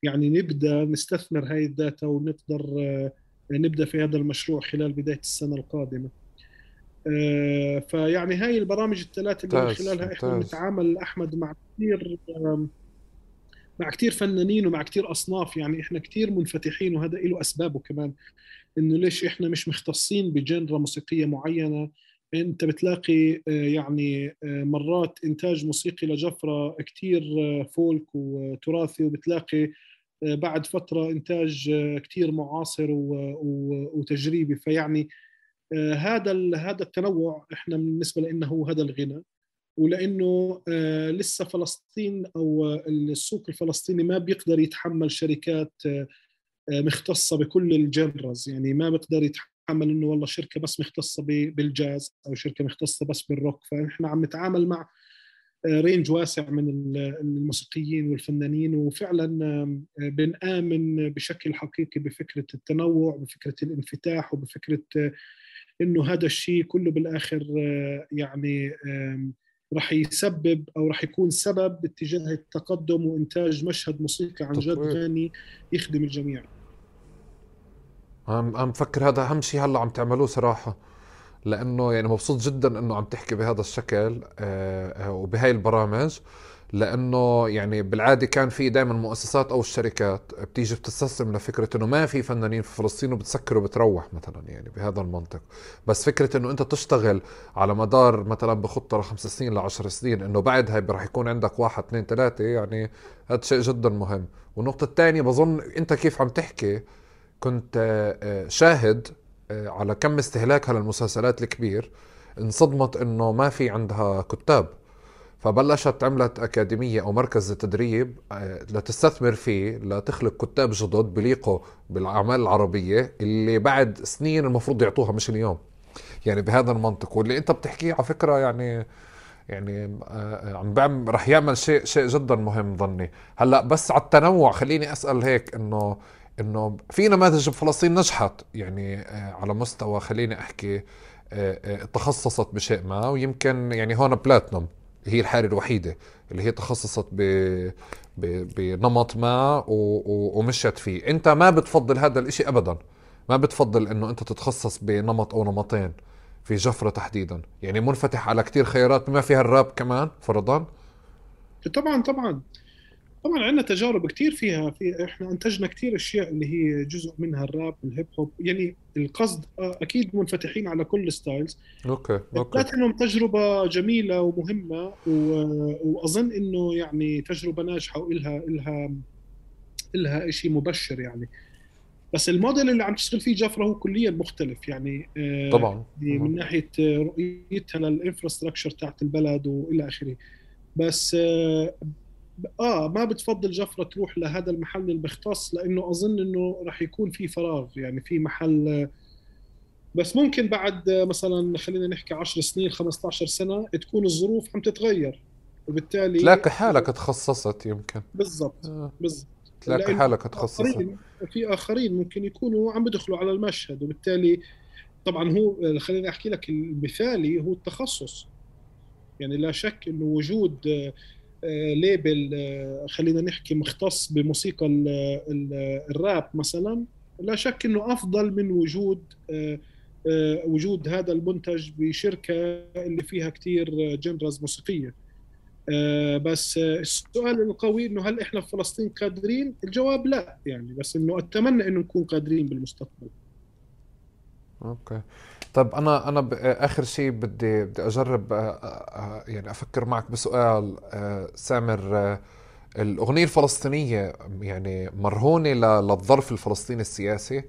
يعني نبدأ نستثمر هاي ال data ونقدر نبدأ في هذا المشروع خلال بداية السنة القادمة. آه، فيعني هاي البرامج الثلاثة اللي من خلالها إحنا بنتعامل أحمد مع كثير مع كثير فنانين ومع كثير أصناف يعني إحنا كثير منفتحين وهذا له أسبابه كمان. إنه ليش إحنا مش مختصين بجنرا موسيقية معينة؟ أنت بتلاقي آه، يعني آه، مرات إنتاج موسيقي لجفرة كثير فولك وتراثي وبتلاقي بعد فترة إنتاج كثير معاصر وتجريبي. فيعني آه، هذا هذا التنوع إحنا بالنسبة لنا هو هذا الغنى. ولأنه آه، لسه فلسطين أو السوق الفلسطيني ما بيقدر يتحمل شركات آه، مختصة بكل ال genres. يعني ما بيقدر يتحمل إنه والله شركة بس مختصة بالجاز أو شركة مختصة بس بالروك. فاحنا عم نتعامل مع range واسع من الموسيقيين والفنانين. وفعلا بنآمن بشكل حقيقي بفكرة التنوع بفكرة الانفتاح وبفكرة إنه هذا الشيء كله بالآخر آه، يعني راح يسبب أو راح يكون سبب باتجاه التقدم وإنتاج مشهد موسيقى عن جد غني يخدم الجميع. عم عم فكر هذا أهم شيء هلأ عم تعملوه صراحة لأنه يعني مبسوط جدا إنه عم تحكي بهذا الشكل آه، آه، وبهاي البرامج. لأنه يعني بالعادة كان في دائما مؤسسات أو الشركات بتيجي بتستسلم لفكرة إنه ما في فنانين في فلسطين وبتسكر وبتروح مثلا يعني بهذا المنطق. بس فكرة إنه أنت تشتغل على مدار مثلا بخطة لخمس سنين لعشر سنين إنه بعدها رح يكون عندك واحد اثنين ثلاثة يعني هذا شيء جدا مهم. والنقطة الثانية بظن أنت كيف عم تحكي كنت آه، شاهد آه، على كم استهلاكها للمسلسلات الكبير انصدمت إنه ما في عندها كتاب. فبلشت عملت أكاديمية أو مركز تدريب آه، لتستثمر فيه لتخلق كتاب جدد بليقوا بالأعمال العربية اللي بعد سنين المفروض يعطوها مش اليوم. يعني بهذا المنطق. واللي أنت بتحكيه على فكرة يعني يعني آه، عم بعمل رح يعمل شيء شيء جدا مهم ظني. هلأ بس على التنوع خليني أسأل هيك إنه إنه في نماذج بفلسطين نجحت؟ يعني آه، على مستوى خليني أحكي تخصصت بشيء ما ويمكن يعني هون بلاتنوم. هي الحالة الوحيدة اللي هي تخصصت ب... بنمط ما. ومشت فيه. انت ما بتفضل هذا الإشي ابدا. ما بتفضل إنه أنت تتخصص بنمط أو نمطين في جفرة تحديدا. يعني منفتح على كتير خيارات بما فيها الراب كمان فرضا؟ طبعا طبعا. طبعا عندنا تجارب كثير فيها في إحنا أنتجنا كثير أشياء اللي هي جزء منها الراب والهيب هوب يعني القصد آه، أكيد منفتحين على كل ال styles okay okay. لكنهم تجربة جميلة ومهمة وأظن إنه يعني تجربة ناجحة وإلها إلها إلها شيء مبشر يعني. بس الموديل اللي عم تشتغل فيه جفرة هو كليا مختلف يعني آه، طبعا. من ناحية رؤيتها للإنفراستراكشر تاعت البلد وإلى آخره. بس آه، آه ما بتفضل جفرة تروح لهذا المحل المختص لأنه أظن إنه راح يكون في فراغ يعني في محل بس ممكن بعد مثلا خلينا نحكي 10 سنين 15 سنة تكون الظروف عم تتغير. وبالتالي تلاقي حالك تخصصت يمكن. بالضبط آه. بالضبط. تلاقي حالك تخصصت. في آخرين ممكن يكونوا عم بيدخلوا على المشهد. وبالتالي طبعا هو خليني أحكي لك المثالي هو التخصص. يعني لا شك إنه وجود ليبل آه، خلينا نحكي مختص بموسيقى الراب مثلا لا شك إنه أفضل من وجود آه، آه، وجود هذا المنتج بشركة اللي فيها كثير جنرز موسيقية بس السؤال القوي إنه هل إحنا في فلسطين قادرين؟ الجواب لا يعني بس إنه أتمنى إنه نكون قادرين بالمستقبل. أوكي طيب أنا أنا آخر شيء بدي بدي أجرب آه، آه، آه، يعني أفكر معك بسؤال سامر الأغنية الفلسطينية يعني مرهونة للظرف الفلسطيني السياسي.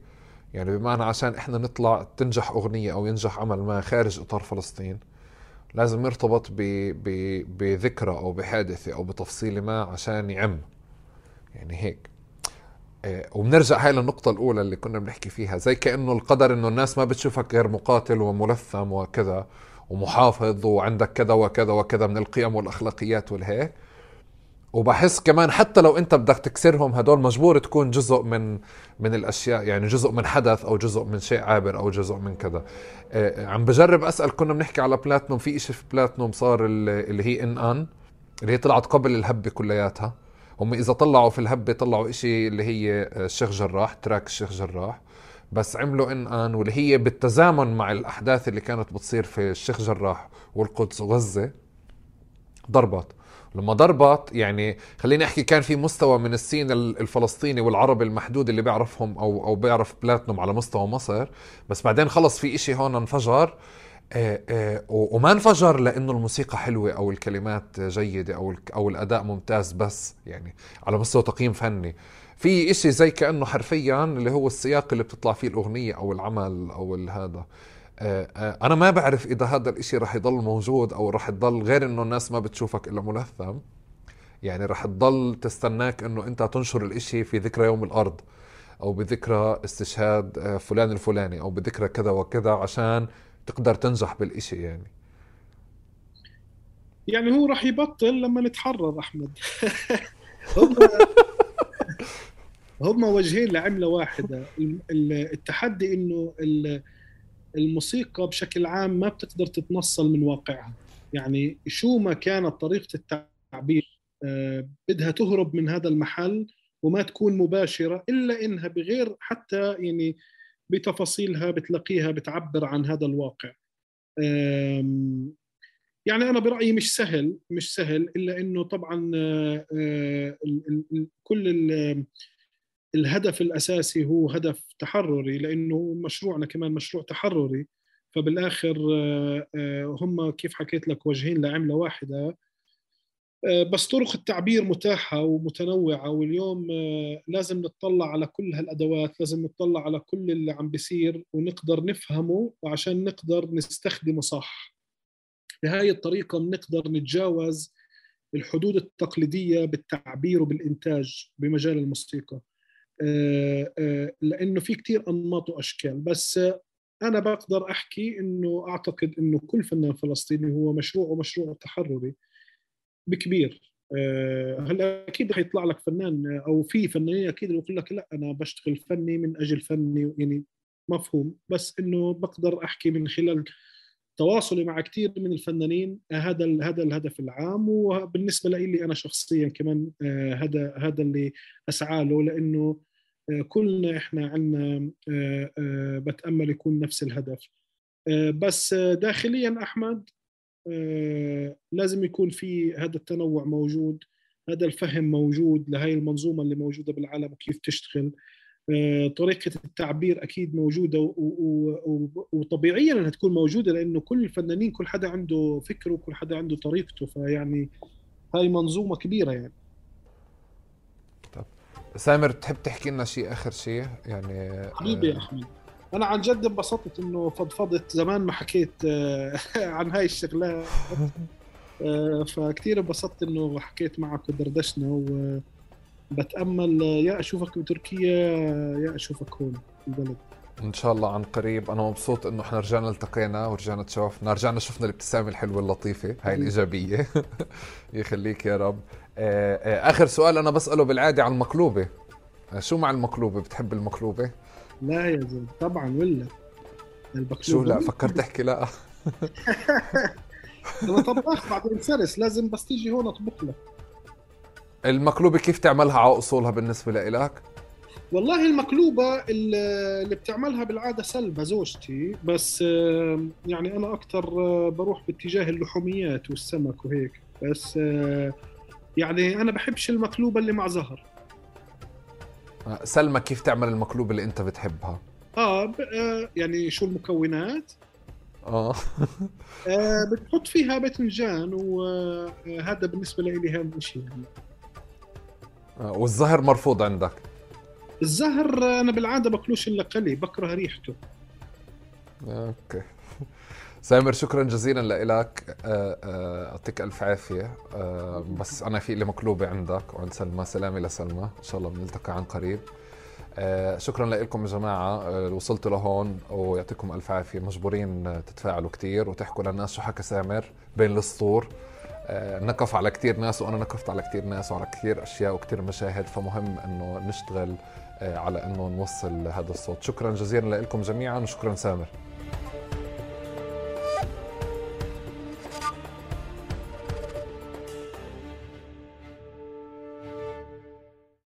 يعني بمعنى عشان إحنا نطلع تنجح أغنية أو ينجح عمل ما خارج إطار فلسطين لازم يرتبط بذكرى أو بحادثة أو بتفصيلة ما عشان يعم. يعني هيك. آه، وبنرجع هاي للنقطة الأولى اللي كنا بنحكي فيها. زي كأنه القدر إنه الناس ما بتشوفك غير مقاتل وملثم وكذا ومحافظ وعندك كذا وكذا وكذا من القيم والأخلاقيات والهيك. وبحس كمان حتى لو أنت بدك تكسرهم هدول مجبور تكون جزء من من الأشياء يعني جزء من حدث أو جزء من شيء عابر أو جزء من كذا. آه، عم بجرب أسأل كنا بنحكي على بلاتنوم في إشي في بلاتنوم صار اللي هي إن آن اللي هي طلعت قبل الهبة كلياتها. هم إذا طلعوا في الهبة طلعوا إشي اللي هي الشيخ جراح تراك الشيخ جراح. بس عملوا إن آن واللي هي بالتزامن مع الأحداث اللي كانت بتصير في الشيخ جراح والقدس وغزه ضربت. لما ضربت يعني خليني أحكي كان في مستوى من السين الفلسطيني والعربي المحدود اللي بيعرفهم أو أو بيعرف بلاتنوم على مستوى مصر. بس بعدين خلص في إشي هون انفجر. آه، آه، وما انفجر لأنه الموسيقى حلوة أو الكلمات جيدة أو أو الأداء ممتاز بس يعني على مستوى تقييم فني. في إشي زي كأنه حرفيا اللي هو السياق اللي بتطلع فيه الأغنية أو العمل أو هذا. آه، أنا ما بعرف إذا هذا الإشي رح يضل موجود أو رح يضل غير إنه الناس ما بتشوفك إلا ملثم. يعني رح تضل تستناك إنه أنت تنشر الإشي في ذكرى يوم الأرض أو بذكرى استشهاد فلان الفلاني أو بذكرى كذا وكذا عشان تقدر تنجح بالإشي يعني. يعني هو راح يبطل لما نتحرر أحمد. هم هم وجهين لعملة واحدة. التحدي إنه الموسيقى بشكل عام ما بتقدر تتنصل من واقعها. يعني شو ما كانت طريقة التعبير آه، بدها تهرب من هذا المحل وما تكون مباشرة إلا إنها بغير حتى يعني بتفاصيلها بتلاقيها بتعبر عن هذا الواقع. يعني أنا برأيي مش سهل مش سهل إلا إنه طبعا آه، آه، كل الهدف الأساسي هو هدف تحرري لأنه مشروعنا كمان مشروع تحرري. فبالآخر آه، هم كيف حكيت لك وجهين لعملة واحدة. بس طرق التعبير متاحة ومتنوعة واليوم آه، لازم نطلع على كل هالأدوات لازم نطلع على كل اللي عم بيصير ونقدر نفهمه وعشان نقدر نستخدمه صح. بهاي الطريقة بنقدر نتجاوز الحدود التقليدية بالتعبير وبالإنتاج بمجال الموسيقى. آه، لأنه في كتير أنماط وأشكال. بس أنا بقدر أحكي أنه أعتقد أنه كل فنان فلسطيني هو مشروع ومشروع تحرري. بكبير. آه، هلا أكيد حيطلع لك فنان أو في فنانين أكيد يقول لك لا أنا بشتغل فني من أجل فني يعني مفهوم. بس إنه بقدر أحكي من خلال تواصلي مع كثير من الفنانين آه، هذا هذا الهدف العام. وبالنسبة لي أنا شخصيا كمان آه، هذا هذا اللي أسعى له لأنه كلنا إحنا عندنا بتأمل يكون نفس الهدف. بس داخليا أحمد آه، لازم يكون في هذا التنوع موجود هذا الفهم موجود لهي المنظومة اللي موجودة بالعالم وكيف تشتغل. آه، طريقة التعبير أكيد موجودة وطبيعيا أنها تكون موجودة لأنه كل الفنانين كل حدا عنده فكره وكل حدا عنده طريقته فيعني هاي منظومة كبيرة يعني. طب سامر تحب تحكي لنا شيء آخر شيء؟ يعني حبيبي يا آه، أنا عن جد انبسطت إنه فضفضت زمان ما حكيت آه، عن هاي الشغلات. فكتير انبسطت إنه حكيت معك ودردشنا و بتأمل يا أشوفك بتركيا يا أشوفك هون في البلد إن شاء الله عن قريب. أنا مبسوط إنه إحنا رجعنا التقينا ورجعنا تشوفنا رجعنا شفنا الابتسامة الحلوة اللطيفة هاي الإيجابية. يخليك يا رب. آه، آه، آخر سؤال أنا بسأله بالعادة عن المقلوبة. آه، شو مع المقلوبة؟ بتحب المقلوبة؟ لا يا زلمة طبعا ولا. شو لا فكرت تحكي لا. أنا طباخ بعدين سرس لازم بس تيجي هون أطبخ لك. المقلوبة كيف تعملها على أصولها بالنسبة لإلك؟ والله المقلوبة اللي بتعملها بالعادة سلبة زوجتي بس يعني أنا أكثر آه، بروح باتجاه اللحوميات والسمك وهيك. بس آه، يعني أنا بحبش المقلوبة اللي مع زهر. سلمى كيف تعمل المقلوبة اللي أنت بتحبها؟ آه, يعني شو المكونات؟ آه. بتحط فيها باذنجان وهذا بالنسبة لي اهم شيء يعني. والزهر مرفوض عندك؟ الزهر أنا بالعادة باكلوش إلا قلي بكره ريحته. أوكي. سامر شكرا جزيلا لك آه، آه، يعطيك ألف عافية. آه، بس أنا في لي مقلوبة عندك وعند سلمى. سلامي لسلمى. إن شاء الله بنلتقي عن قريب. شكرا لكم يا جماعة وصلتوا لهون ويعطيكم ألف عافية. مجبورين تتفاعلوا كثير وتحكوا للناس شو حكى سامر بين السطور. آه، نقف على كثير ناس وأنا نقفت على كثير ناس وعلى كثير أشياء وكثير مشاهد. فمهم إنه نشتغل آه، على إنه نوصل هذا الصوت. شكرا جزيلا لكم جميعا وشكرا سامر.